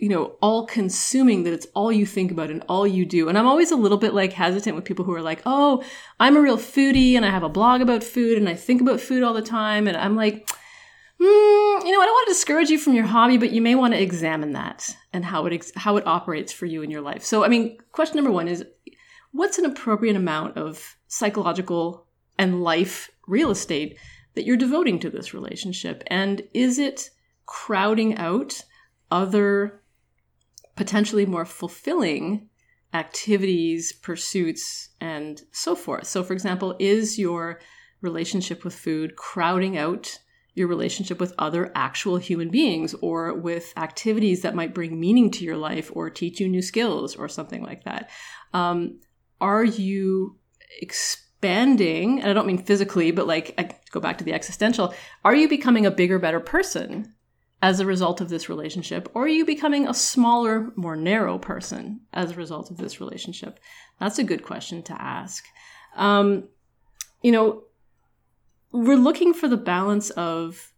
S2: you know, all consuming that it's all you think about and all you do. And I'm always a little bit like hesitant with people who are like, oh, I'm a real foodie and I have a blog about food and I think about food all the time. And I'm like, mm, you know, I don't want to discourage you from your hobby, but you may want to examine that and how it, ex- how it operates for you in your life. So, I mean, question number one is what's an appropriate amount of psychological and life real estate that you're devoting to this relationship? And is it crowding out other potentially more fulfilling activities, pursuits, and so forth. So, for example, is your relationship with food crowding out your relationship with other actual human beings or with activities that might bring meaning to your life or teach you new skills or something like that? Um, are you expanding, and I don't mean physically, but like I go back to the existential, are you becoming a bigger, better person as a result of this relationship? Or are you becoming a smaller, more narrow person as a result of this relationship? That's a good question to ask. Um, you know, we're looking for the balance of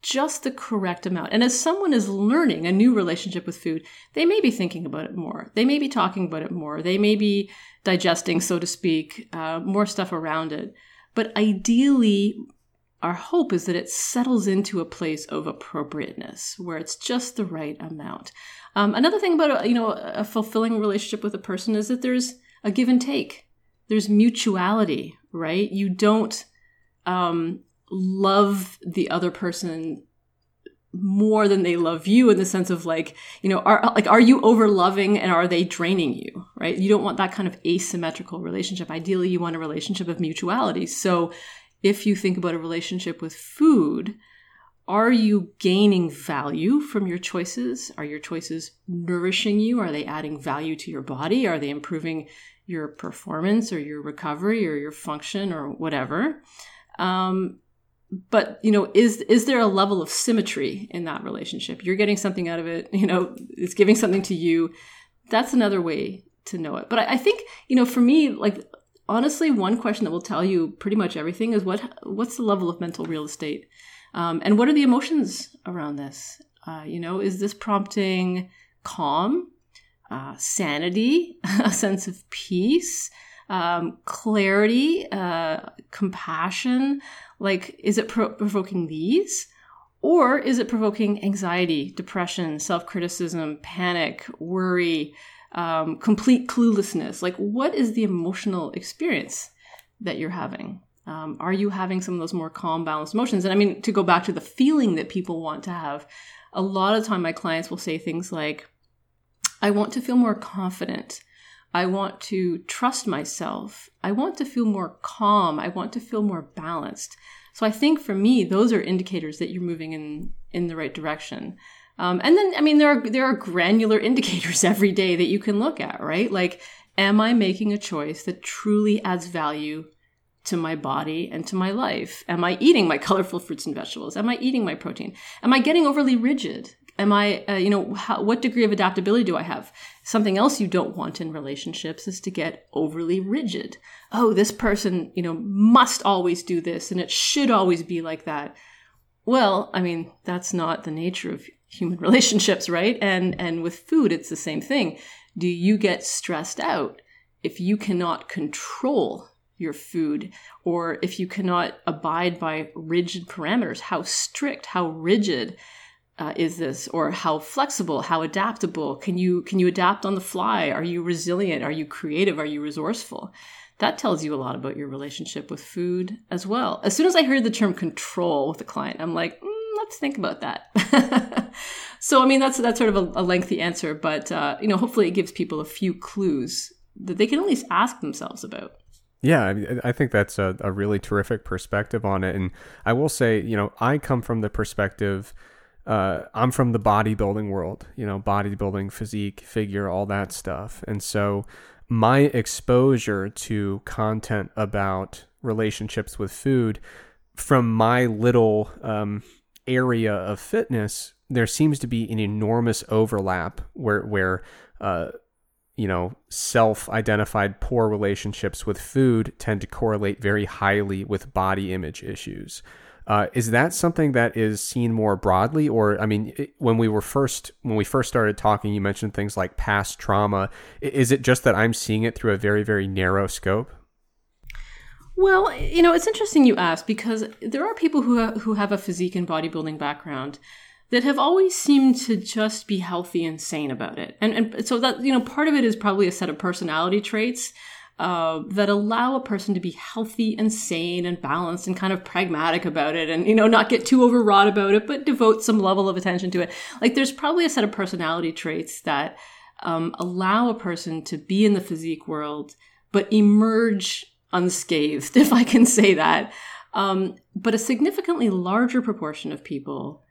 S2: just the correct amount. And as someone is learning a new relationship with food, they may be thinking about it more. They may be talking about it more. They may be digesting, so to speak, uh, more stuff around it. But ideally, our hope is that it settles into a place of appropriateness where it's just the right amount. Um, another thing about a, you know a fulfilling relationship with a person is that there's a give and take. There's mutuality, right? You don't um, love the other person more than they love you in the sense of like you know are like are you over loving and are they draining you right you don't want that kind of asymmetrical relationship ideally you want a relationship of mutuality so if you think about a relationship with food, are you gaining value from your choices? Are your choices nourishing you? Are they adding value to your body? Are they improving your performance or your recovery or your function or whatever? Um, but you know, is is there a level of symmetry in that relationship? You're getting something out of it. You know, it's giving something to you. That's another way to know it. But I, I think you know, for me, like honestly, one question that will tell you pretty much everything is what what's the level of mental real estate, um, and what are the emotions around this? Uh, you know, is this prompting calm, uh, sanity, *laughs* a sense of peace, um, clarity, uh, compassion? Like, is it pro- provoking these? Or is it provoking anxiety, depression, self criticism, panic, worry, um, complete cluelessness. Like, what is the emotional experience that you're having? Um, are you having some of those more calm, balanced emotions? And I mean, to go back to the feeling that people want to have, a lot of time my clients will say things like, I want to feel more confident. I want to trust myself. I want to feel more calm. I want to feel more balanced. So I think for me, those are indicators that you're moving in, in the right direction. Um, and then, I mean, there are there are granular *laughs* indicators every day that you can look at, right? Like, am I making a choice that truly adds value to my body and to my life? Am I eating my *laughs* colorful fruits and vegetables? Am I eating my protein? Am I getting overly rigid? Am I, uh, you know, how, what degree of adaptability do I have? Something else you don't want in relationships is to get overly rigid. Oh, this person, you know, must always do this and it should always be like that. Well, I mean, that's not the nature of human *laughs* relationships, right? And and with food it's the same thing. Do you get stressed out if you cannot control your food or if you cannot abide by rigid parameters? How strict, how rigid uh, is this? Or how flexible how adaptable? Can you can you adapt on the fly? Are you resilient? Are you creative? Are you resourceful? That tells you a lot about your relationship with food as well. As soon as i heard the term control with a client i'm like mm, let's think about that. *laughs* so, I mean, that's that's sort of a, a lengthy answer, but uh, you know, hopefully, it gives people a few clues that they can at least ask themselves about.
S1: Yeah, I think that's a, a really terrific perspective on it, and I will say, you know, I come from the perspective. Uh, I'm from the bodybuilding world, you know, bodybuilding, physique, figure, all that stuff. And so my exposure to content about relationships with food from my little um, area of fitness, there seems to be an enormous overlap where where uh, you know self-identified poor relationships with food tend to correlate very highly with body image issues. Uh, is that something that is seen more broadly, or I mean, it, when we were first when we first started talking, you mentioned things like past trauma. Is it just that I'm seeing it through a very very narrow scope?
S2: Well, you know, it's interesting you ask because there are people who ha- who have a physique and bodybuilding background that have always seemed to just be healthy and sane about it, and and so that you know, part of it is probably a set of personality traits uh, that allow a person to be healthy and sane and balanced and kind of pragmatic about it and you know not get too overwrought about it but devote some level of attention to it. Like there's probably a set of personality traits that um, allow a person to be in the physique world but emerge unscathed *laughs* if i can say that um, but a significantly larger proportion of people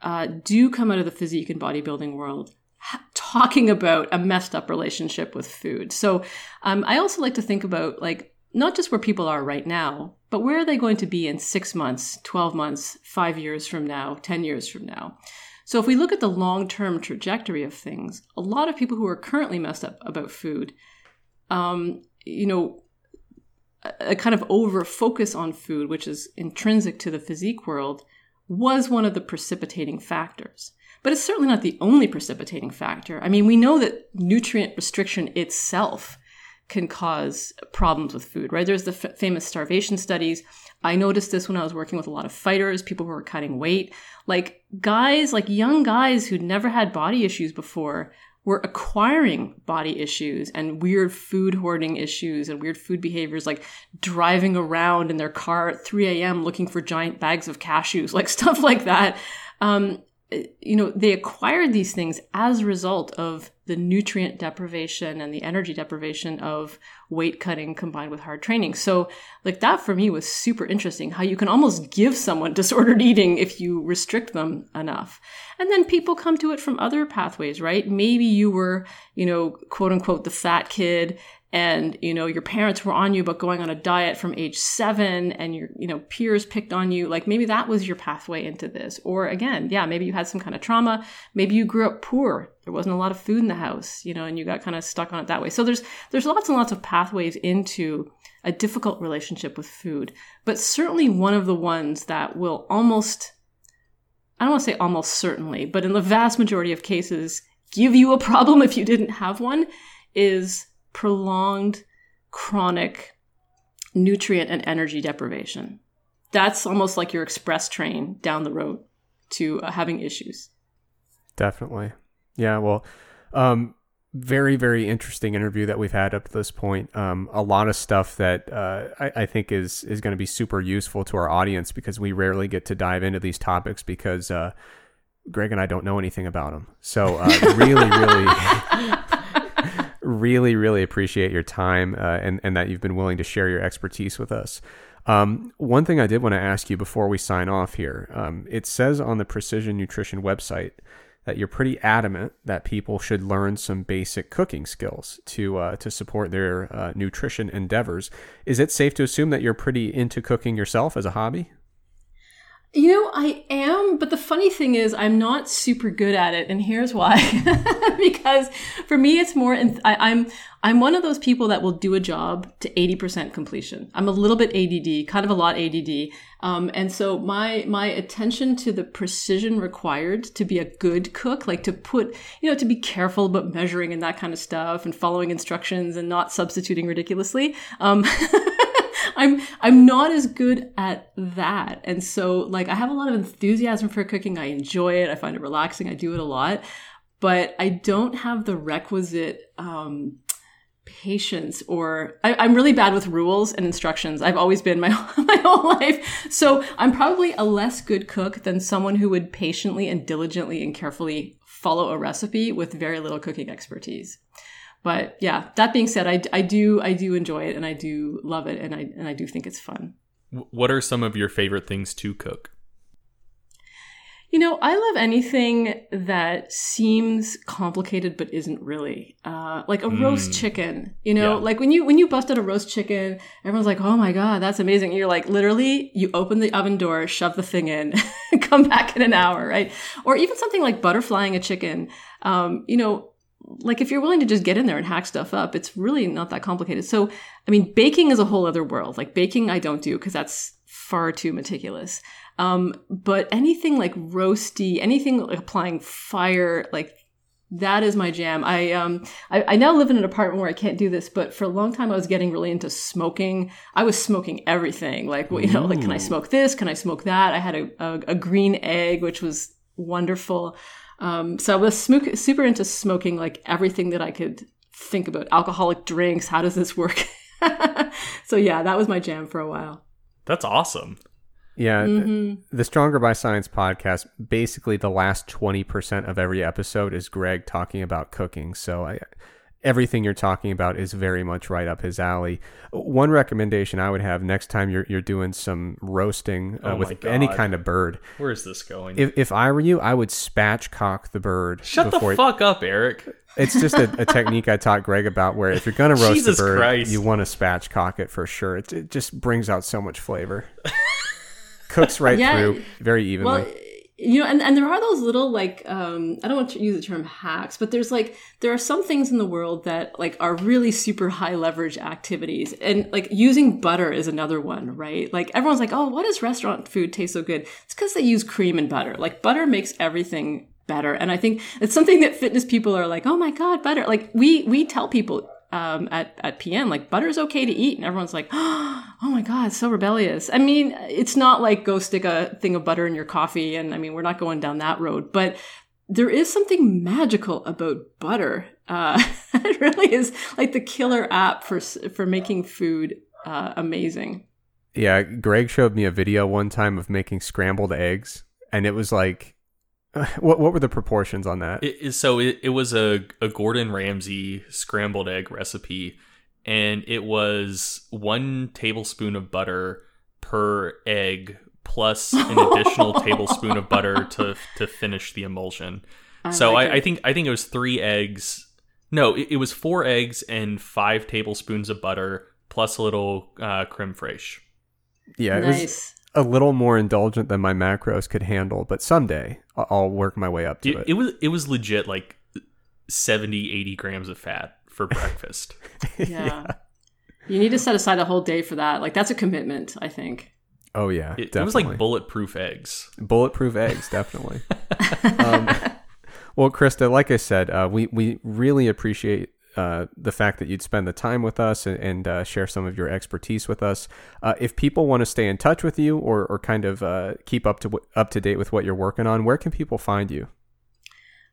S2: uh, do come out of the physique and bodybuilding world talking about a messed up relationship with food. So um, I also like to think about like not just where people are right now, but where are they going to be in six months, 12 months, five years from now, 10 years from now? So if we look at the long term trajectory of things, a lot of people who are currently messed up about food, um, you know, a, kind of over focus on food, which is intrinsic to the physique world, was one of the precipitating factors. But it's certainly not the only precipitating factor. I mean, we know that nutrient restriction itself can cause problems with food, right? There's the f- famous starvation studies. I noticed this when I was working with a lot of fighters, people who were cutting weight. Like guys, like young guys who'd never had body issues before were acquiring body issues and weird food hoarding issues and weird food behaviors, like driving around in their car at 3 a.m. looking for giant bags of cashews, like *laughs* stuff like that. Um, you know, they acquired these things as a result of the nutrient deprivation and the energy deprivation of weight cutting combined with hard training. So, like, that for me was super interesting how you can almost give someone *laughs* disordered eating if you restrict them enough. And then people come to it from other pathways, right? Maybe you were, you know, quote unquote, the fat kid and you know your parents were on you but going on a diet from age 7 and your you know peers picked on you like maybe that was your pathway into this or again yeah maybe you had some kind of trauma maybe you grew up poor there wasn't a lot of food in the house you know and you got kind of stuck on it that way so there's there's lots and lots of pathways into a difficult relationship with food but certainly one of the ones that will almost I don't want to say almost certainly, but in the vast majority of cases, give you a problem if you didn't have one is prolonged chronic nutrient and energy deprivation. That's almost like your express train down the road to uh, having issues.
S1: Definitely. Yeah. Well, um, very, very interesting interview that we've had up to this point. Um, a lot of stuff that uh, I, I, think is is going to be super useful to our audience because we rarely get to dive into these topics because uh, Greg and I don't know anything about them. So uh, really, really, *laughs* really, really appreciate your time uh, and, and that you've been willing to share your expertise with us. Um, one thing I did want to ask you before we sign off here um, it says on the Precision Nutrition website that you're pretty adamant that people should learn some basic cooking skills to uh, to support their uh, nutrition endeavors. Is it safe to assume that you're pretty into cooking yourself as a hobby?
S2: You know, I am, but the funny thing is, I'm not super good at it, and here's why. *laughs* because for me, it's more. I, I'm I'm one of those people that will do a job to 80% completion. I'm a little bit ADD, kind of a lot ADD, um, and so my my attention to the precision required to be a good cook, like to put, you know, to be careful about measuring and that kind of stuff, and following instructions and not substituting ridiculously. Um, *laughs* *laughs* I'm I'm not as good at that. And so like I have a lot of enthusiasm for cooking. I enjoy it. I find it relaxing. I do it a lot. But I don't have the requisite um, patience or I, am really bad with rules and instructions. I've always been my *laughs* my whole life. So I'm probably a less good cook than someone who would patiently and diligently and carefully follow a recipe with very little cooking expertise but yeah, that being said, I, I do I do enjoy it and I do love it and I and I do think it's fun.
S3: What are some of your favorite things to cook?
S2: You know, I love anything that seems complicated but isn't really. Uh, like a roast chicken. You know,
S3: Yeah.
S2: like when you when you busted a roast chicken, everyone's like, "Oh my god, that's amazing!" And you're like, literally, you open the oven door, shove the thing in, *laughs* come back in an hour, right? Or even something like butterflying a chicken. Um, you know, like if you're willing to just get in there and hack stuff up, it's really not that complicated. So, I mean, baking is a whole other world. Like baking, I don't do because that's far too meticulous. Um, but anything like roasty, anything like applying fire, like that is my jam. I um I, I now live in an apartment where I can't do this, but for a long time I was getting really into smoking. I was smoking everything. Like well, you know, like can I smoke this? Can I smoke that? I had a, a, a green egg, which was wonderful. Um, so I was smoke, super into smoking like everything that I could think about. Alcoholic drinks. How does this work? *laughs* so yeah, that was my jam for a while.
S3: That's awesome.
S1: Yeah,
S2: Mm-hmm.
S1: the Stronger by Science podcast, basically the last 20% of every episode is Greg talking about cooking. So I, everything you're talking about is very much right up his alley. One recommendation I would have next time you're, you're doing some roasting uh,
S3: Oh
S1: with
S3: my
S1: any kind of bird,
S3: Where is this going?
S1: if, if I were you, I would spatchcock the bird.
S3: Shut the
S1: before-
S3: fuck up, Eric.
S1: It's just a, a technique I taught Greg about where if you're going to roast
S3: Jesus
S1: a bird,
S3: Christ.
S1: you want to spatchcock it for sure. It, it just brings out so much flavor. *laughs* Cooks right
S2: Yeah.
S1: through very evenly.
S2: Well, you know, and, and there are those little like um, I don't want to use the term hacks, but there's like there are some things in the world that like are really super high leverage activities, and like using butter is another one, right? Like everyone's like, oh, why does restaurant food taste so good? It's because they use cream and butter. Like butter makes everything better, and I think it's something that fitness people are like, oh my god, butter. Like we we tell people um, at at PN like butter's okay to eat, and everyone's like, *gasps* oh my god, so rebellious. I mean, it's not like go stick a thing of butter in your coffee, and I mean, we're not going down that road, but there is something magical about butter. Uh, *laughs* it really is like the killer app for for making food uh, amazing.
S1: Yeah, Greg showed me a video one time of making scrambled eggs, and it was like, *laughs* what what were the proportions on that?
S3: It, it- so it, it was a, a Gordon Ramsay scrambled egg recipe, and it was one tablespoon of butter per egg plus an additional *laughs* tablespoon of butter to to finish the emulsion. so
S2: like
S3: I, I think I think it was three eggs. No, it, it was four eggs and five tablespoons of butter plus a little uh, creme fraiche.
S1: yeah, it was
S2: nice.
S1: A little more indulgent than my macros could handle, but someday I- I'll work my way up to
S3: It,
S1: it.
S3: it was it was legit like 70 80 grams of fat for breakfast. *laughs*
S2: Yeah. You need to set aside a whole day for that. Like that's a commitment, I think.
S1: oh yeah,
S3: It,
S1: definitely.
S3: it was like bulletproof eggs.
S1: bulletproof eggs, definitely. *laughs* um, well, Krista, like I said, uh, we we really appreciate. Uh, the fact that you'd spend the time with us and, and uh, share some of your expertise with us. Uh, if people want to stay in touch with you or, or kind of uh, keep up to w- up to date with what you're working on, where can people find you?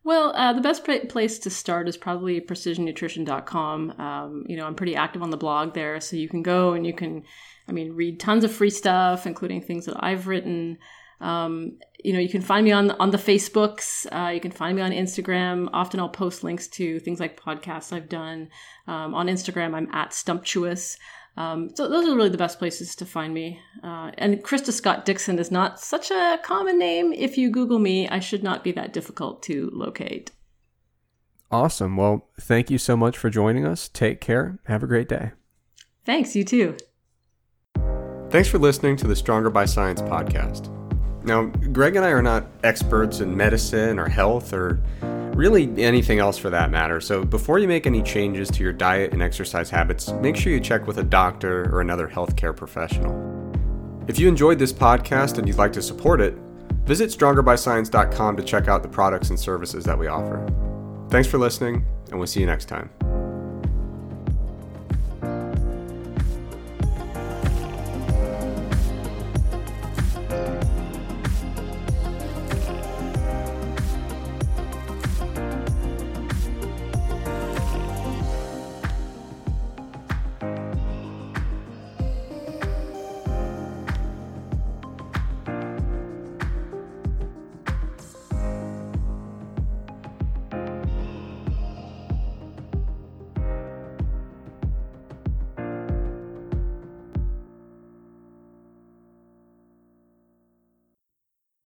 S2: Well, uh, the best place to start is probably precisionnutrition.com. Um, you know, I'm pretty active on the blog there, so you can go and you can, I mean, read tons of free stuff, including things that I've written. Um, you know, you can find me on on the Facebooks. Uh, you can find me on Instagram. Often I'll post links to things like podcasts I've done. Um, on Instagram, I'm at Stumptuous. Um, so those are really the best places to find me. Uh, and Krista Scott Dixon is not such a common name. If you Google me, I should not be that difficult to locate.
S1: Awesome. Well, thank you so much for joining us. Take care. Have a great day.
S2: Thanks, you too.
S1: Thanks for listening to the Stronger by Science podcast. Now, Greg and I are not experts in medicine or health or really anything else for that matter. So, before you make any changes to your diet and exercise habits, make sure you check with a doctor or another healthcare professional. If you enjoyed this podcast and you'd like to support it, visit strongerbyscience.com to check out the products and services that we offer. Thanks for listening, and we'll see you next time.